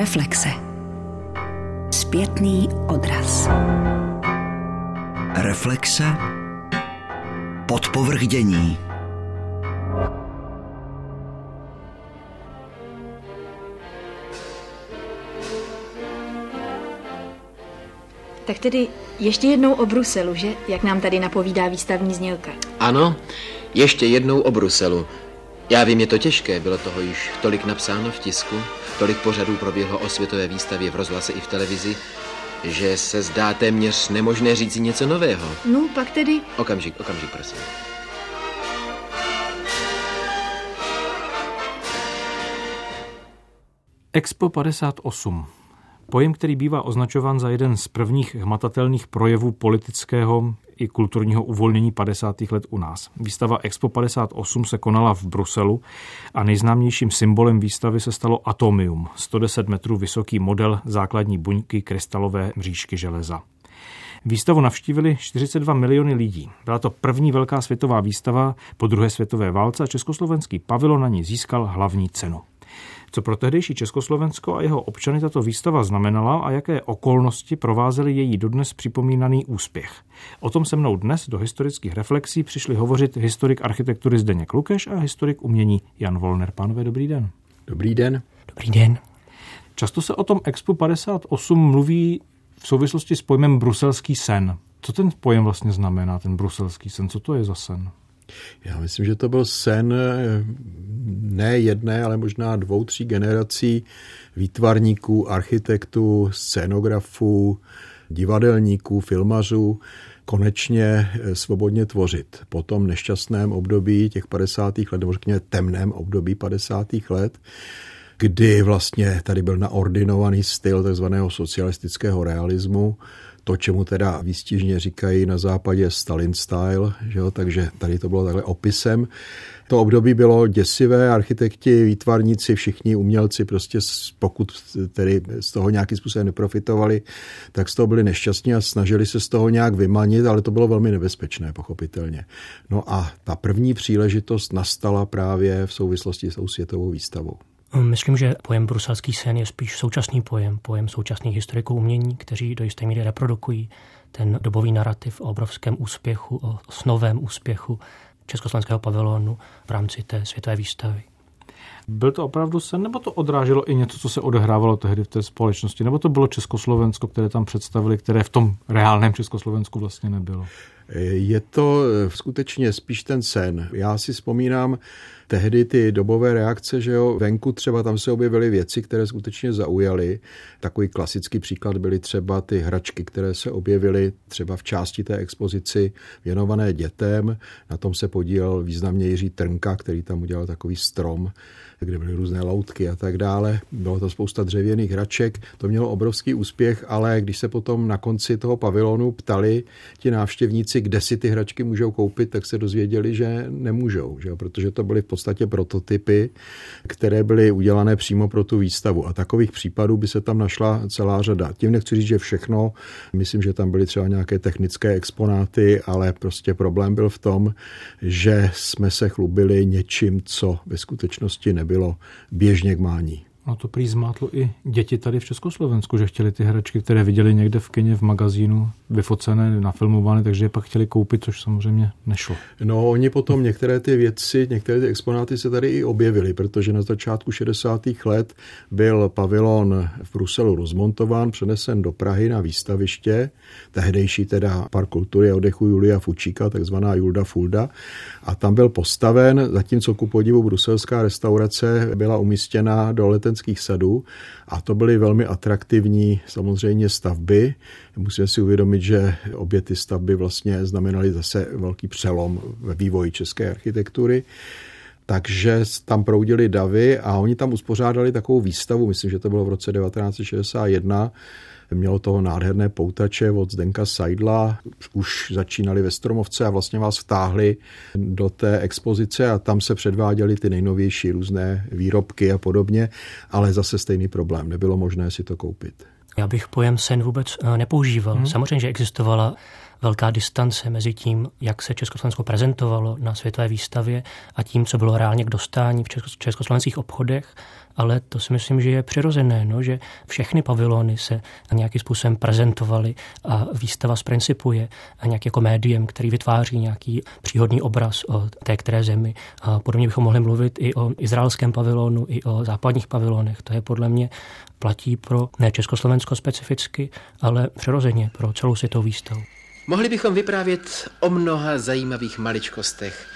Reflexe. Zpětný odraz. Reflexe. Podpovrchdění. Tak tedy ještě jednou o Bruselu, že? Jak nám tady napovídá výstavní znělka. Ano, ještě jednou o Bruselu. Já vím, je to těžké, bylo toho již tolik napsáno v tisku, tolik pořadů proběhlo o světové výstavě v rozhlase i v televizi, že se zdá téměř nemožné říct něco nového. No, pak tedy... Okamžik, okamžik, prosím. Expo 58. Pojem, který bývá označován za jeden z prvních hmatatelných projevů politického i kulturního uvolnění 50. let u nás. Výstava Expo 58 se konala v Bruselu a nejznámějším symbolem výstavy se stalo Atomium, 110 metrů vysoký model základní buňky krystalové mřížky železa. Výstavu navštívili 42 miliony lidí. Byla to první velká světová výstava po druhé světové válce a československý pavilon na ní získal hlavní cenu. Co pro tehdejší Československo a jeho občany tato výstava znamenala a jaké okolnosti provázely její dodnes připomínaný úspěch. O tom se mnou dnes do historických reflexí přišli hovořit historik architektury Zdeněk Lukeš a historik umění Jan Volner. Pánové, dobrý den. Dobrý den. Dobrý den. Často se o tom Expo 58 mluví v souvislosti s pojmem bruselský sen. Co ten pojem vlastně znamená, ten bruselský sen? Co to je za sen? Já myslím, že to byl sen eh, ne jedné, ale možná dvou, tří generací výtvarníků, architektů, scénografů, divadelníků, filmařů, konečně eh, svobodně tvořit. Po tom nešťastném období těch 50. let, nebo řekněme temném období 50. let, kdy vlastně tady byl naordinovaný styl takzvaného socialistického realismu, to, čemu teda výstižně říkají na západě Stalin style, že jo? takže tady to bylo takhle opisem. To období bylo děsivé, architekti, výtvarníci, všichni umělci prostě pokud tedy z toho nějakým způsobem neprofitovali, tak z toho byli nešťastní a snažili se z toho nějak vymanit, ale to bylo velmi nebezpečné, pochopitelně. No a ta první příležitost nastala právě v souvislosti s tou světovou výstavou. Myslím, že pojem bruselský sen je spíš současný pojem, pojem současných historiků umění, kteří do jisté míry reprodukují ten dobový narrativ o obrovském úspěchu, o snovém úspěchu československého pavilonu v rámci té světové výstavy. Byl to opravdu sen, nebo to odráželo i něco, co se odehrávalo tehdy v té společnosti? Nebo to bylo Československo, které tam představili, které v tom reálném Československu vlastně nebylo? Je to skutečně spíš ten sen. Já si vzpomínám, tehdy ty dobové reakce, že jo, venku třeba tam se objevily věci, které skutečně zaujaly. Takový klasický příklad byly třeba ty hračky, které se objevily třeba v části té expozici věnované dětem. Na tom se podílel významně Jiří Trnka, který tam udělal takový strom kde byly různé loutky a tak dále. Bylo to spousta dřevěných hraček, to mělo obrovský úspěch, ale když se potom na konci toho pavilonu ptali ti návštěvníci, kde si ty hračky můžou koupit, tak se dozvěděli, že nemůžou, že? protože to byly v podstatě prototypy, které byly udělané přímo pro tu výstavu. A takových případů by se tam našla celá řada. Tím nechci říct, že všechno, myslím, že tam byly třeba nějaké technické exponáty, ale prostě problém byl v tom, že jsme se chlubili něčím, co ve skutečnosti nebylo bylo běžně k mání. No to prý zmátlo i děti tady v Československu, že chtěli ty hračky, které viděli někde v kině v magazínu, vyfocené, nafilmované, takže je pak chtěli koupit, což samozřejmě nešlo. No, oni potom některé ty věci, některé ty exponáty se tady i objevily, protože na začátku 60. let byl pavilon v Bruselu rozmontován, přenesen do Prahy na výstaviště, tehdejší teda Park kultury a oddechu Julia Fučíka, takzvaná Julda Fulda, a tam byl postaven, zatímco ku podivu bruselská restaurace byla umístěna do letenských sadů a to byly velmi atraktivní samozřejmě stavby. Musíme si uvědomit, že obě ty stavby vlastně znamenaly zase velký přelom ve vývoji české architektury takže tam proudili davy a oni tam uspořádali takovou výstavu, myslím, že to bylo v roce 1961, Mělo toho nádherné poutače od Zdenka Seidla, už začínali ve Stromovce a vlastně vás vtáhli do té expozice a tam se předváděly ty nejnovější různé výrobky a podobně, ale zase stejný problém, nebylo možné si to koupit. Já bych pojem sen vůbec eh, nepoužíval. Hmm. Samozřejmě, že existovala velká distance mezi tím, jak se Československo prezentovalo na světové výstavě a tím, co bylo reálně k dostání v československých obchodech ale to si myslím, že je přirozené, no, že všechny pavilony se nějakým způsobem prezentovaly a výstava z principu je nějak jako médiem, který vytváří nějaký příhodný obraz o té které zemi. A podobně bychom mohli mluvit i o izraelském pavilonu, i o západních pavilonech. To je podle mě platí pro ne Československo specificky, ale přirozeně pro celou světovou výstavu. Mohli bychom vyprávět o mnoha zajímavých maličkostech,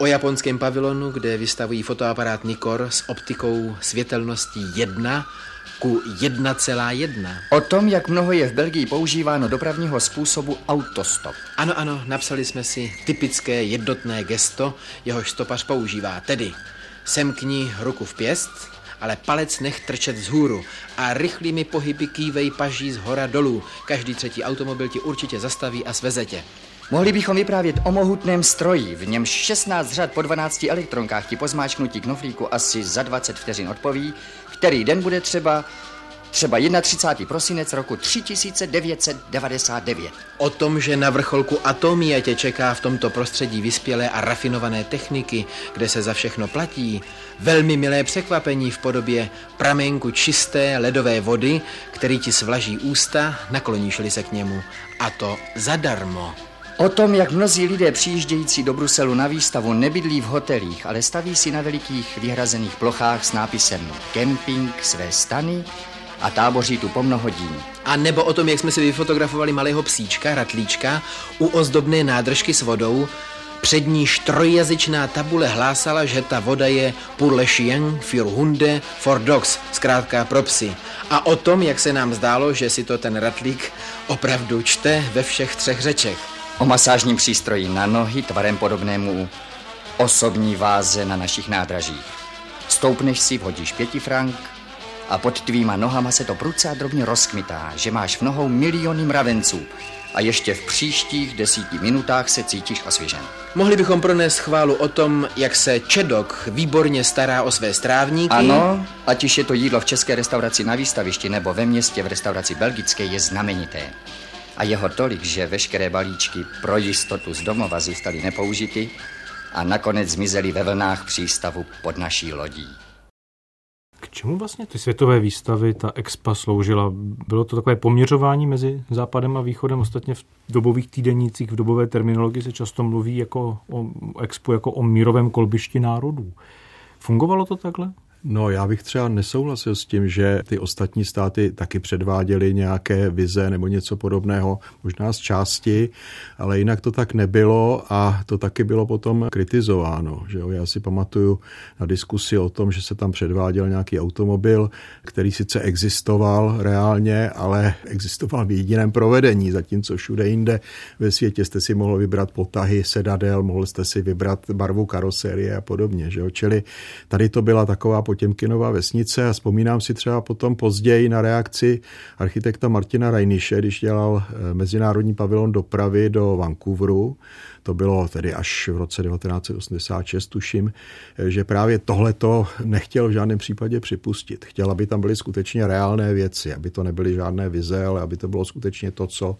O japonském pavilonu, kde vystavují fotoaparát Nikor s optikou světelností 1 ku 1,1. O tom, jak mnoho je v Belgii používáno dopravního způsobu autostop. Ano, ano, napsali jsme si typické jednotné gesto, jehož stopař používá, tedy semkni ruku v pěst, ale palec nech trčet vzhůru a rychlými pohyby kývej paží z hora dolů. Každý třetí automobil ti určitě zastaví a sveze tě. Mohli bychom vyprávět o mohutném stroji, v němž 16 řad po 12 elektronkách ti po zmáčknutí knoflíku asi za 20 vteřin odpoví, který den bude třeba třeba 31. prosinec roku 3999. O tom, že na vrcholku atomie tě čeká v tomto prostředí vyspělé a rafinované techniky, kde se za všechno platí, velmi milé překvapení v podobě pramenku čisté ledové vody, který ti svlaží ústa, nakloníš se k němu. A to zadarmo. O tom, jak mnozí lidé přijíždějící do Bruselu na výstavu nebydlí v hotelích, ale staví si na velikých vyhrazených plochách s nápisem Camping své stany a táboří tu po mnoho dín. A nebo o tom, jak jsme si vyfotografovali malého psíčka, ratlíčka, u ozdobné nádržky s vodou, před níž trojjazyčná tabule hlásala, že ta voda je pour le chien, für Hunde, for dogs, zkrátka pro psy. A o tom, jak se nám zdálo, že si to ten ratlík opravdu čte ve všech třech řečech. O masážním přístroji na nohy tvarem podobnému osobní váze na našich nádražích. Stoupneš si, vhodíš pěti frank a pod tvýma nohama se to prudce a drobně rozkmitá, že máš v nohou miliony mravenců a ještě v příštích desíti minutách se cítíš osvěžen. Mohli bychom pronést chválu o tom, jak se Čedok výborně stará o své strávníky. Ano, ať už je to jídlo v české restauraci na výstavišti nebo ve městě v restauraci belgické, je znamenité a jeho tolik, že veškeré balíčky pro jistotu z domova zůstaly nepoužity a nakonec zmizely ve vlnách přístavu pod naší lodí. K čemu vlastně ty světové výstavy, ta expa sloužila? Bylo to takové poměřování mezi západem a východem? Ostatně v dobových týdenících, v dobové terminologii se často mluví jako o expu jako o mírovém kolbišti národů. Fungovalo to takhle? No, já bych třeba nesouhlasil s tím, že ty ostatní státy taky předváděly nějaké vize nebo něco podobného, možná z části, ale jinak to tak nebylo a to taky bylo potom kritizováno. Že jo? Já si pamatuju na diskusi o tom, že se tam předváděl nějaký automobil, který sice existoval reálně, ale existoval v jediném provedení, zatímco všude jinde ve světě jste si mohl vybrat potahy sedadel, mohl jste si vybrat barvu karoserie a podobně. Že jo? Čili tady to byla taková Potěmkinová vesnice a vzpomínám si třeba potom později na reakci architekta Martina Rajniše, když dělal eh, mezinárodní pavilon dopravy do Vancouveru, to bylo tedy až v roce 1986, tuším, eh, že právě tohleto nechtěl v žádném případě připustit. Chtěl, aby tam byly skutečně reálné věci, aby to nebyly žádné vize, ale aby to bylo skutečně to, co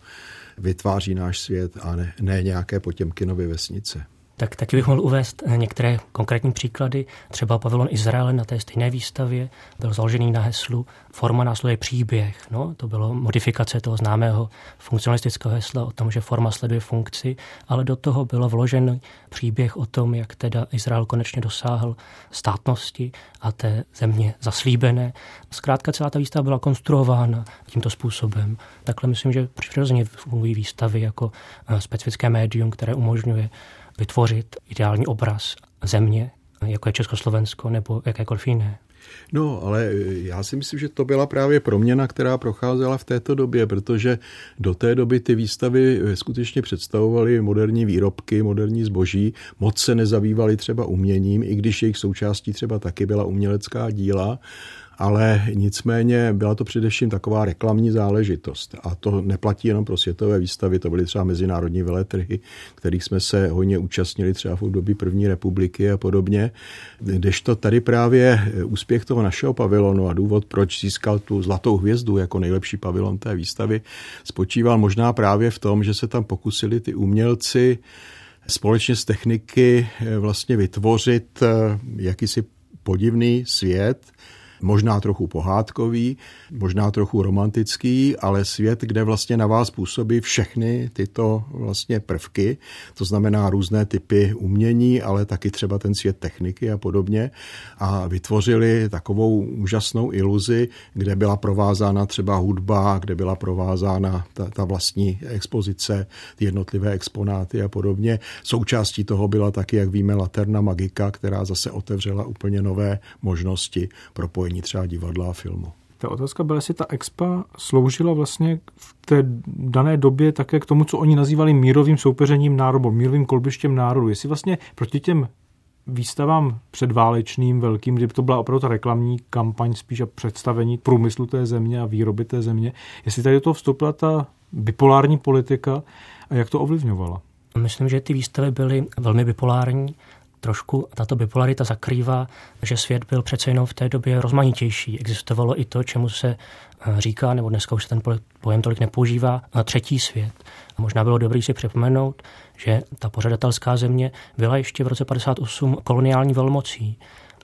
vytváří náš svět a ne, ne nějaké Potěmkinovy vesnice. Tak taky bych mohl uvést eh, některé konkrétní příklady. Třeba pavilon Izraele na té stejné výstavě byl založený na heslu Forma následuje příběh. No, to bylo modifikace toho známého funkcionalistického hesla o tom, že forma sleduje funkci, ale do toho bylo vložen příběh o tom, jak teda Izrael konečně dosáhl státnosti a té země zaslíbené. Zkrátka celá ta výstava byla konstruována tímto způsobem. Takhle myslím, že přirozeně fungují výstavy jako eh, specifické médium, které umožňuje vytvořit ideální obraz země, jako je Československo nebo jakékoliv jiné. No, ale já si myslím, že to byla právě proměna, která procházela v této době, protože do té doby ty výstavy skutečně představovaly moderní výrobky, moderní zboží, moc se nezabývaly třeba uměním, i když jejich součástí třeba taky byla umělecká díla ale nicméně byla to především taková reklamní záležitost. A to neplatí jenom pro světové výstavy, to byly třeba mezinárodní veletrhy, kterých jsme se hodně účastnili třeba v období první republiky a podobně. Kdežto tady právě úspěch toho našeho pavilonu a důvod, proč získal tu zlatou hvězdu jako nejlepší pavilon té výstavy, spočíval možná právě v tom, že se tam pokusili ty umělci společně s techniky vlastně vytvořit eh, jakýsi podivný svět, možná trochu pohádkový, možná trochu romantický, ale svět, kde vlastně na vás působí všechny tyto vlastně prvky, to znamená různé typy umění, ale taky třeba ten svět techniky a podobně a vytvořili takovou úžasnou iluzi, kde byla provázána třeba hudba, kde byla provázána ta, ta vlastní expozice, ty jednotlivé exponáty a podobně. Součástí toho byla taky, jak víme, Laterna Magika, která zase otevřela úplně nové možnosti propojení propojení třeba divadla a filmu. Ta otázka byla, jestli ta expa sloužila vlastně v té dané době také k tomu, co oni nazývali mírovým soupeřením národu, mírovým kolbištěm národu. Jestli vlastně proti těm výstavám předválečným velkým, kdy to byla opravdu ta reklamní kampaň spíš a představení průmyslu té země a výroby té země, jestli tady do toho vstoupila ta bipolární politika a jak to ovlivňovala? Myslím, že ty výstavy byly velmi bipolární trošku tato bipolarita zakrývá, že svět byl přece jenom v té době rozmanitější. Existovalo i to, čemu se eh, říká, nebo dneska už se ten pojem tolik nepoužívá, eh, třetí svět. A možná bylo dobré si připomenout, že ta pořadatelská země byla ještě v roce 58 koloniální velmocí.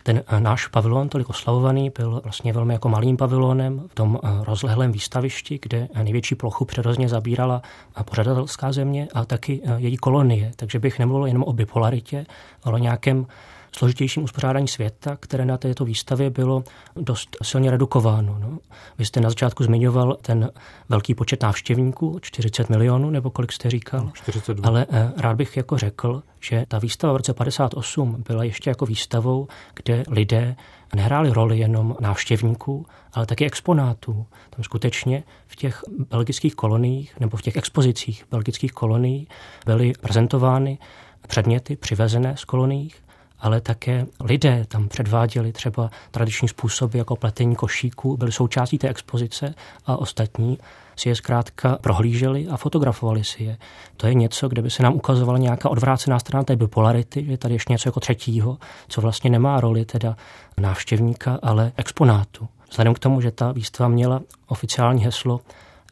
Ten eh, náš pavilon, tolik oslavovaný, byl vlastně velmi jako malým pavilonem v tom eh, rozlehlém výstavišti, kde eh, největší plochu přirozeně zabírala pořadatelská země a taky její kolonie. Takže bych nemluvil jenom o bipolaritě, ale o nějakém složitějším uspořádání světa, které na této výstavě bylo dost silně redukováno. No. Vy jste na začátku zmiňoval ten velký počet návštěvníků, 40 milionů, nebo kolik jste říkal. 42. Ale eh, rád bych jako řekl, že ta výstava v roce 58 byla ještě jako výstavou, kde lidé nehráli roli jenom návštěvníků, ale taky exponátů. Tam skutečně v těch belgických koloniích nebo v těch expozicích belgických kolonií byly prezentovány předměty přivezené z koloniích ale také lidé tam předváděli třeba tradiční způsoby jako pletení košíků, byly součástí té expozice a ostatní si je zkrátka prohlíželi a fotografovali si je. To je něco, kde by se nám ukazovala nějaká odvrácená strana té bipolarity, že tady ještě něco jako třetího, co vlastně nemá roli teda návštěvníka, ale exponátu. Vzhledem k tomu, že ta výstava měla oficiální heslo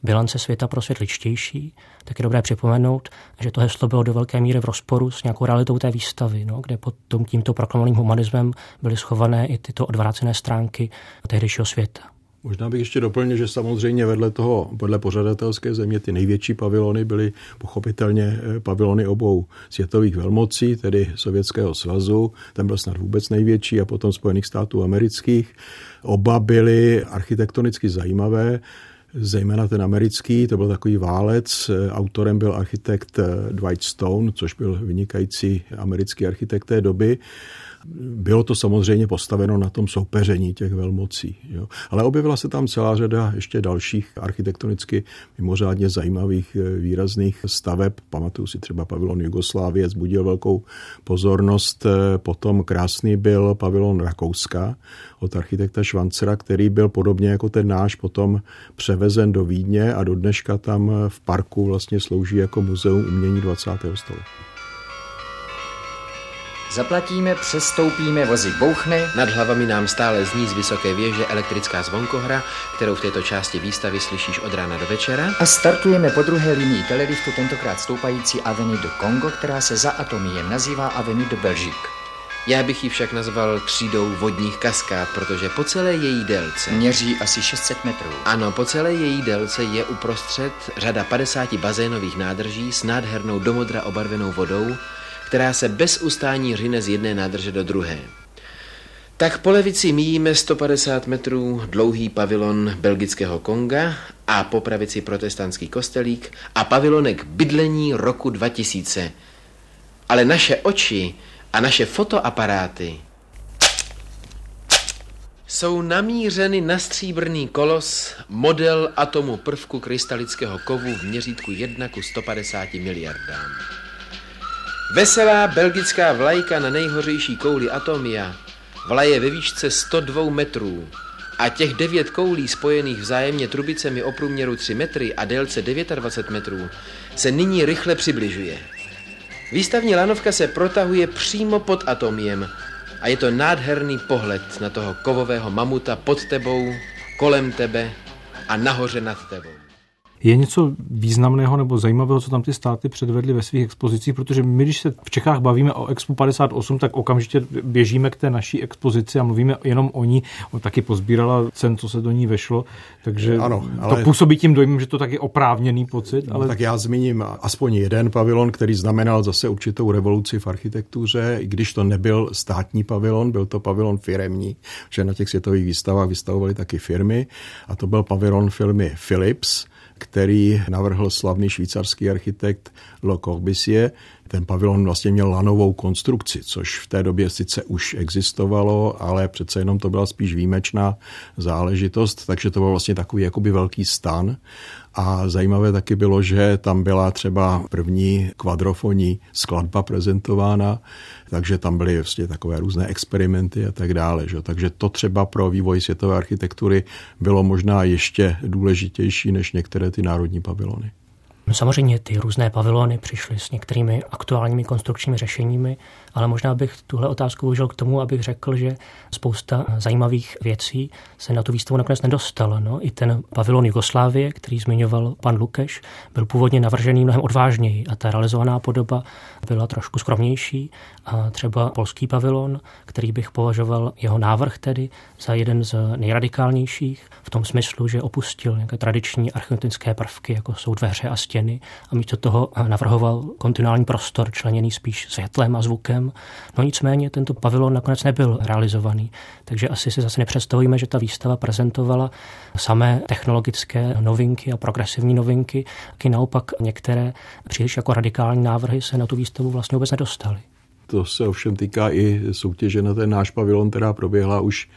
bilance světa pro svět ličtější, tak je dobré připomenout, že to heslo bylo do velké míry v rozporu s nějakou realitou té výstavy, no, kde pod tom, tímto proklamovaným humanismem byly schované i tyto odvrácené stránky tehdejšího světa. Možná bych ještě doplnil, že samozřejmě vedle toho, podle pořadatelské země, ty největší pavilony byly pochopitelně eh, pavilony obou světových velmocí, tedy Sovětského svazu, ten byl snad vůbec největší, a potom Spojených států amerických. Oba byly architektonicky zajímavé zejména ten americký, to byl takový válec. Autorem byl architekt Dwight Stone, což byl vynikající americký architekt té doby. Bylo to samozřejmě postaveno na tom soupeření těch velmocí. Jo. Ale objevila se tam celá řada ještě dalších architektonicky mimořádně zajímavých eh, výrazných staveb. Pamatuju si třeba pavilon Jugoslávie, zbudil velkou pozornost. Eh, potom krásný byl pavilon Rakouska od architekta Švancera, který byl podobně jako ten náš potom převezen do Vídně a do dneška tam v parku vlastně slouží jako muzeum umění 20. století. Zaplatíme, přestoupíme, vozík bouchne. Nad hlavami nám stále zní z vysoké věže elektrická zvonkohra, kterou v této části výstavy slyšíš od rána do večera. A startujeme po druhé linii teleliftu, tentokrát stoupající Avenue de Congo, která se za atomiem nazývá Avenue de Belgique. Já bych ji však nazval třídou vodních kaskád, protože po celé její délce... Měří asi 600 metrů. Ano, po celé její délce je uprostřed řada 50 bazénových nádrží s nádhernou domodra obarvenou vodou, která se bez ustání řine z jedné nádrže do druhé. Tak po levici míjíme 150 metrů dlouhý pavilon belgického Konga a po pravici protestantský kostelík a pavilonek bydlení roku 2000. Ale naše oči a naše fotoaparáty jsou namířeny na stříbrný kolos model atomu prvku krystalického kovu v měřítku 1 ku 150 miliardám. Veselá belgická vlajka na nejhořejší kouli Atomia vlaje ve výšce 102 metrů A těch devět koulí spojených vzájemně trubicemi o průměru 3 metry a délce 29 metrů se nyní rychle přibližuje. Výstavní lanovka se protahuje přímo pod atomiem a je to nádherný pohled na toho kovového mamuta pod tebou, kolem tebe a nahoře nad tebou. Je něco významného nebo zajímavého, co tam ty státy předvedly ve svých expozicích, protože my, když se v Čechách bavíme o Expo 58, tak okamžitě běžíme k té naší expozici a mluvíme jenom o ní. On taky pozbírala cen, co se do ní vešlo, takže ano, ale... to působí tím dojmem, že to taky oprávněný pocit. No, ale... No, tak já zmíním aspoň jeden pavilon, který znamenal zase určitou revoluci v architektuře, i když to nebyl státní pavilon, byl to pavilon firemní, že na těch světových výstavách vystavovali taky firmy a to byl pavilon firmy Philips, který navrhl slavný švýcarský architekt Le Corbusier. Ten pavilon vlastně měl lanovou konstrukci, což v té době sice už existovalo, ale přece jenom to byla spíš výjimečná záležitost, takže to byl vlastně takový jakoby velký stan. A zajímavé taky bylo, že tam byla třeba první kvadrofonní skladba prezentována, takže tam byly vlastně takové různé experimenty a tak dále. Že? Takže to třeba pro vývoj světové architektury bylo možná ještě důležitější než některé ty národní pavilony. No samozřejmě ty různé pavilony přišly s některými aktuálními konstrukčními řešeními, ale možná bych tuhle otázku využil k tomu, abych řekl, že spousta zajímavých věcí se na tu výstavu nakonec nedostala. No, I ten pavilon Jugoslávie, který zmiňoval pan Lukeš, byl původně navržený mnohem odvážněji a ta realizovaná podoba byla trošku skromnější. A třeba polský pavilon, který bych považoval jeho návrh tedy za jeden z nejradikálnějších v tom smyslu, že opustil nějaké tradiční architektonické prvky, jako jsou dveře a stěny a místo toho navrhoval kontinuální prostor členěný spíš světlem a zvukem. No nicméně tento pavilon nakonec nebyl realizovaný, takže asi si zase nepředstavujeme, že ta výstava prezentovala samé technologické novinky a progresivní novinky, taky naopak některé příliš jako radikální návrhy se na tu výstavu vlastně vůbec nedostaly. To se ovšem týká i soutěže na ten náš pavilon, která proběhla už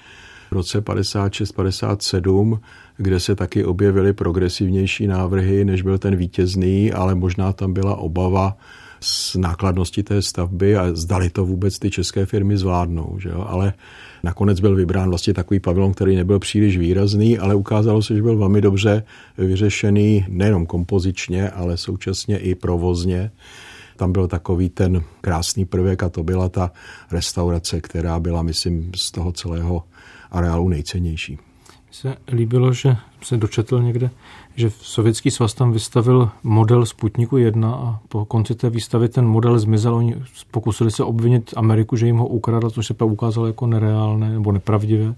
v roce 56-57, kde se taky objevily progresivnější návrhy, než byl ten vítězný, ale možná tam byla obava, z nákladnosti té stavby a zdali to vůbec ty české firmy zvládnou. Že jo? Ale nakonec byl vybrán vlastně takový pavilon, který nebyl příliš výrazný, ale ukázalo se, že byl velmi dobře vyřešený nejenom kompozičně, ale současně i provozně. Tam byl takový ten krásný prvek a to byla ta restaurace, která byla, myslím, z toho celého areálu nejcennější. Se líbilo, že se dočetl někde, že Sovětský svaz tam vystavil model Sputniku 1 a po konci té výstavy ten model zmizel. Oni pokusili se obvinit Ameriku, že jim ho ukradla, což se pak ukázalo jako nereálné nebo nepravdivé.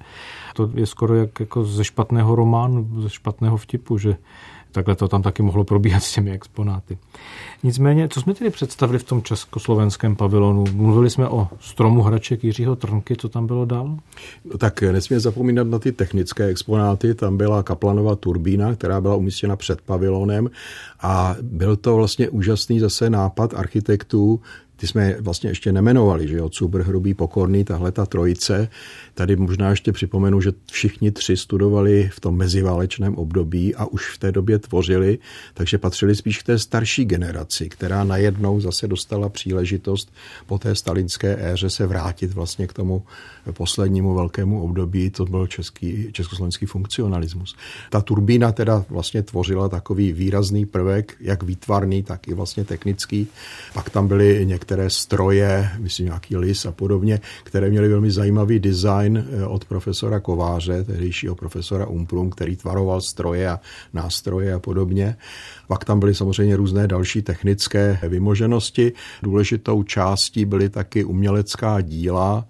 To je skoro jak jako ze špatného románu, ze špatného vtipu, že takhle to tam taky mohlo probíhat s těmi exponáty. Nicméně, co jsme tedy představili v tom československém pavilonu? Mluvili jsme o stromu hraček Jiřího Trnky, co tam bylo dál? No tak nesmíme zapomínat na ty technické exponáty. Tam byla kaplanova turbína, která byla umístěna před pavilonem a byl to vlastně úžasný zase nápad architektů ty jsme vlastně ještě nemenovali, že jo, Cuber, Hrubý, Pokorný, tahle ta trojice. Tady možná ještě připomenu, že všichni tři studovali v tom meziválečném období a už v té době tvořili, takže patřili spíš k té starší generaci, která najednou zase dostala příležitost po té stalinské éře se vrátit vlastně k tomu poslednímu velkému období, to byl český, československý funkcionalismus. Ta turbína teda vlastně tvořila takový výrazný prvek, jak výtvarný, tak i vlastně technický. Pak tam byly některé stroje, myslím nějaký lis a podobně, které měly velmi zajímavý design eh, od profesora Kováře, tehdejšího profesora Umprum, který tvaroval stroje a nástroje a podobně. Pak tam byly samozřejmě různé další technické vymoženosti. Důležitou částí byly taky umělecká díla,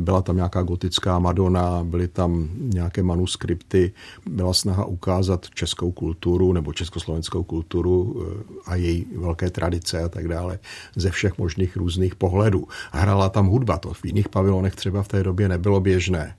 byla tam nějaká gotická Madonna, byly tam nějaké manuskripty, byla snaha ukázat českou kulturu nebo československou kulturu eh, a její velké tradice a tak dále ze všech možných různých pohledů. Hrala tam hudba, to v jiných pavilonech třeba v té době nebylo běžné.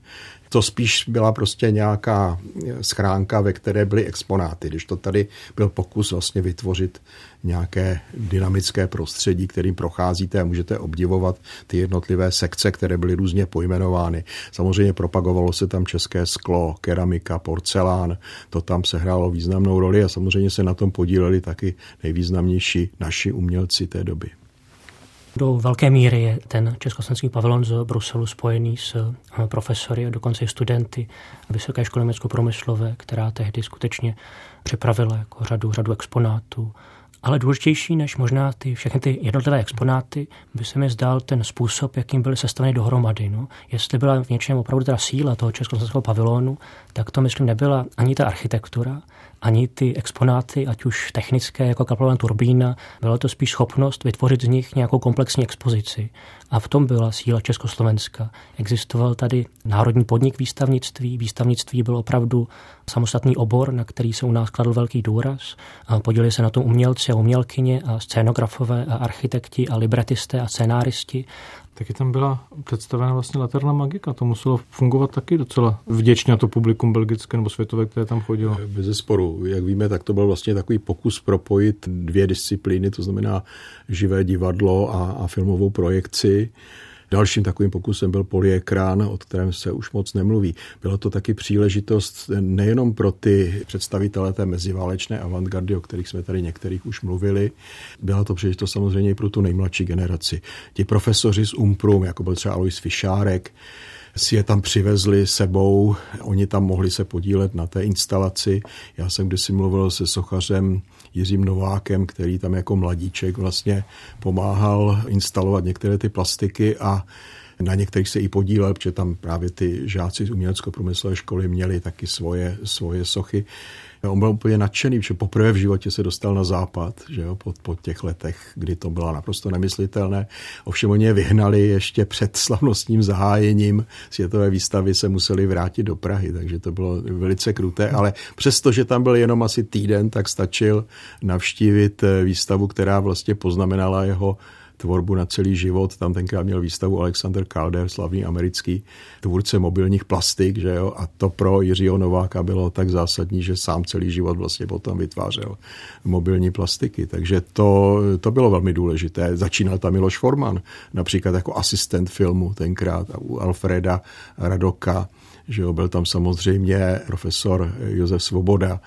To spíš byla prostě nějaká schránka, ve které byly exponáty, když to tady byl pokus vlastně vytvořit nějaké dynamické prostředí, kterým procházíte a můžete obdivovat ty jednotlivé sekce, které byly různě pojmenovány. Samozřejmě propagovalo se tam české sklo, keramika, porcelán, to tam se hrálo významnou roli a samozřejmě se na tom podíleli taky nejvýznamnější naši umělci té doby. Do velké míry je ten československý pavilon z Bruselu spojený s eh, profesory a dokonce i studenty Vysoké školy německo-promyslové, která tehdy skutečně připravila jako řadu, řadu exponátů. Ale důležitější než možná ty, všechny ty jednotlivé exponáty by se mi zdál ten způsob, jakým byly sestaveny dohromady. No. Jestli byla v něčem opravdu ta síla toho československého pavilonu, tak to myslím nebyla ani ta architektura, ani ty exponáty, ať už technické jako kaplová turbína, byla to spíš schopnost vytvořit z nich nějakou komplexní expozici. A v tom byla síla Československa. Existoval tady národní podnik výstavnictví. Výstavnictví byl opravdu samostatný obor, na který se u nás kladl velký důraz. Podíleli se na tom umělci a umělkyně a scénografové a architekti a libretisté a scénáristi. Taky tam byla představena vlastně Laterna Magika. To muselo fungovat taky docela vděčně to publikum belgické nebo světové, které tam chodilo. Bez sporu. Jak víme, tak to byl vlastně takový pokus propojit dvě disciplíny, to znamená živé divadlo a, a filmovou projekci. Dalším takovým pokusem byl poliekrán, o kterém se už moc nemluví. Byla to taky příležitost nejenom pro ty představitele té meziválečné avantgardy, o kterých jsme tady některých už mluvili, byla to příležitost samozřejmě i pro tu nejmladší generaci. Ti profesoři z Umprum, jako byl třeba Alois Fišárek, si je tam přivezli sebou, oni tam mohli se podílet na té instalaci. Já jsem kdysi mluvil se sochařem Jiřím Novákem, který tam jako mladíček vlastně pomáhal instalovat některé ty plastiky a na některých se i podílel, protože tam právě ty žáci z umělecko-průmyslové školy měli taky svoje, svoje sochy. On byl úplně nadšený, že poprvé v životě se dostal na západ, že jo, po, po těch letech, kdy to bylo naprosto nemyslitelné. Ovšem oni je vyhnali ještě před slavnostním zahájením světové výstavy se museli vrátit do Prahy, takže to bylo velice kruté, ale přesto, že tam byl jenom asi týden, tak stačil navštívit eh, výstavu, která vlastně poznamenala jeho tvorbu na celý život. Tam tenkrát měl výstavu Alexander Calder, slavný americký tvůrce mobilních plastik, že jo? a to pro Jiřího Nováka bylo tak zásadní, že sám celý život vlastně potom vytvářel mobilní plastiky. Takže to, to bylo velmi důležité. Začínal tam Miloš Forman, například jako asistent filmu tenkrát u Alfreda Radoka, že jo? byl tam samozřejmě profesor Josef Svoboda,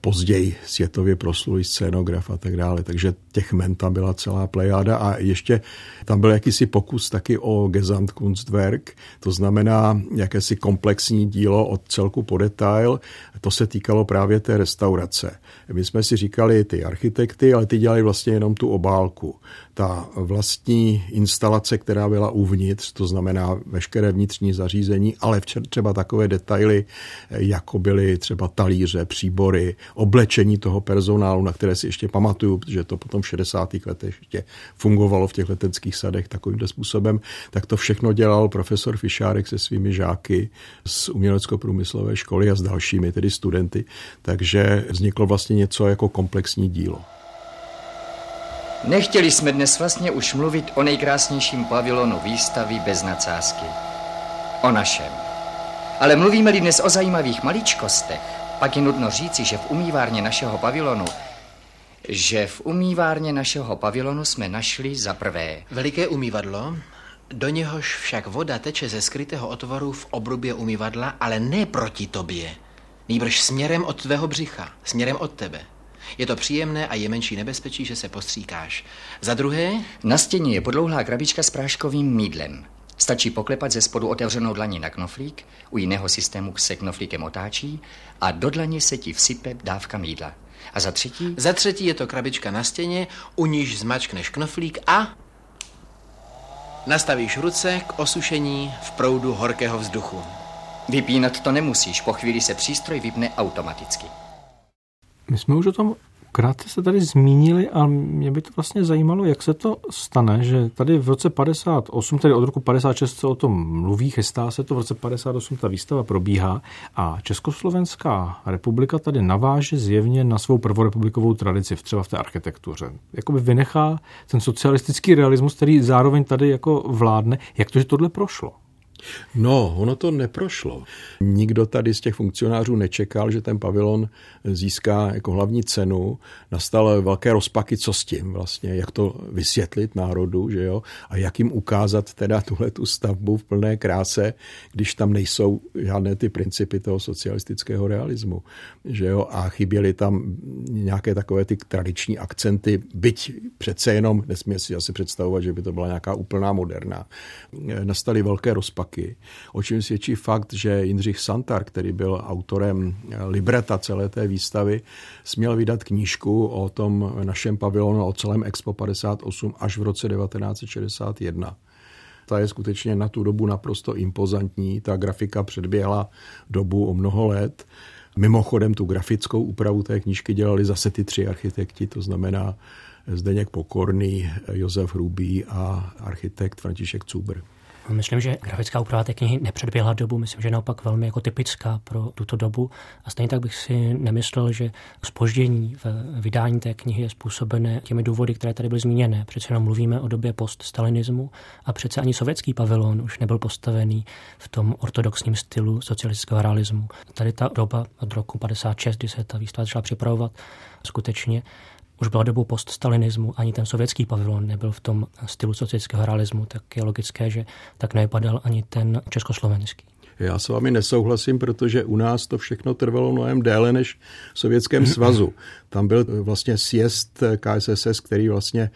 později světově proslulý scénograf a tak dále. Takže těch men tam byla celá plejáda a ještě tam byl jakýsi pokus taky o Gesamtkunstwerk, to znamená jakési komplexní dílo od celku po detail. To se týkalo právě té restaurace. My jsme si říkali ty architekty, ale ty dělali vlastně jenom tu obálku ta vlastní instalace, která byla uvnitř, to znamená veškeré vnitřní zařízení, ale třeba takové detaily, jako byly třeba talíře, příbory, oblečení toho personálu, na které si ještě pamatuju, protože to potom v 60. letech ještě fungovalo v těch leteckých sadech takovýmto způsobem, tak to všechno dělal profesor Fišárek se svými žáky z umělecko-průmyslové školy a s dalšími, tedy studenty. Takže vzniklo vlastně něco jako komplexní dílo. Nechtěli jsme dnes vlastně už mluvit o nejkrásnějším pavilonu výstavy bez nadsázky. O našem. Ale mluvíme-li dnes o zajímavých maličkostech, pak je nutno říci, že v umývárně našeho pavilonu že v umývárně našeho pavilonu jsme našli za prvé veliké umývadlo, do něhož však voda teče ze skrytého otvoru v obrubě umývadla, ale ne proti tobě, nýbrž směrem od tvého břicha, směrem od tebe. Je to příjemné a je menší nebezpečí, že se postříkáš. Za druhé? Na stěně je podlouhlá krabička s práškovým mídlem. Stačí poklepat ze spodu otevřenou dlaní na knoflík, u jiného systému se knoflíkem otáčí a do dlaně se ti vsype dávka mídla. A za třetí? Za třetí je to krabička na stěně, u níž zmačkneš knoflík a nastavíš ruce k osušení v proudu horkého vzduchu. Vypínat to nemusíš, po chvíli se přístroj vypne automaticky. My jsme už o tom krátce se tady zmínili a mě by to vlastně zajímalo, jak se to stane, že tady v roce 58, tedy od roku 56 se o tom mluví, chystá se to, v roce 58 ta výstava probíhá a Československá republika tady naváže zjevně na svou prvorepublikovou tradici, třeba v té architektuře. Jakoby vynechá ten socialistický realismus, který zároveň tady jako vládne. Jak to, že tohle prošlo? No, ono to neprošlo. Nikdo tady z těch funkcionářů nečekal, že ten pavilon získá jako hlavní cenu. Nastal velké rozpaky, co s tím vlastně, jak to vysvětlit národu, že jo, a jak jim ukázat teda tuhle tu stavbu v plné kráse, když tam nejsou žádné ty principy toho socialistického realismu, že jo, a chyběly tam nějaké takové ty tradiční akcenty, byť přece jenom, nesmí si asi představovat, že by to byla nějaká úplná moderna. Nastaly velké rozpaky války. O čem svědčí fakt, že Jindřich Santar, který byl autorem libreta celé té výstavy, směl vydat knížku o tom našem pavilonu, o celém Expo 58 až v roce 1961 ta je skutečně na tu dobu naprosto impozantní. Ta grafika předběhla dobu o mnoho let. Mimochodem tu grafickou úpravu té knížky dělali zase ty tři architekti, to znamená Zdeněk Pokorný, Josef Hrubý a architekt František Cubr. Myslím, že grafická úprava té knihy nepředběhla dobu, myslím, že naopak velmi jako typická pro tuto dobu. A stejně tak bych si nemyslel, že spoždění v vydání té knihy je způsobené těmi důvody, které tady byly zmíněné. Přece jenom mluvíme o době poststalinismu a přece ani sovětský pavilon už nebyl postavený v tom ortodoxním stylu socialistického realismu. Tady ta doba od roku 56, kdy se ta výstava začala připravovat, skutečně už byla dobou poststalinismu, ani ten sovětský pavilon nebyl v tom stylu socialistického realismu, tak je logické, že tak nevypadal ani ten československý. Já s vámi nesouhlasím, protože u nás to všechno trvalo mnohem déle než v Sovětském svazu. Tam byl vlastně sjezd KSSS, který vlastně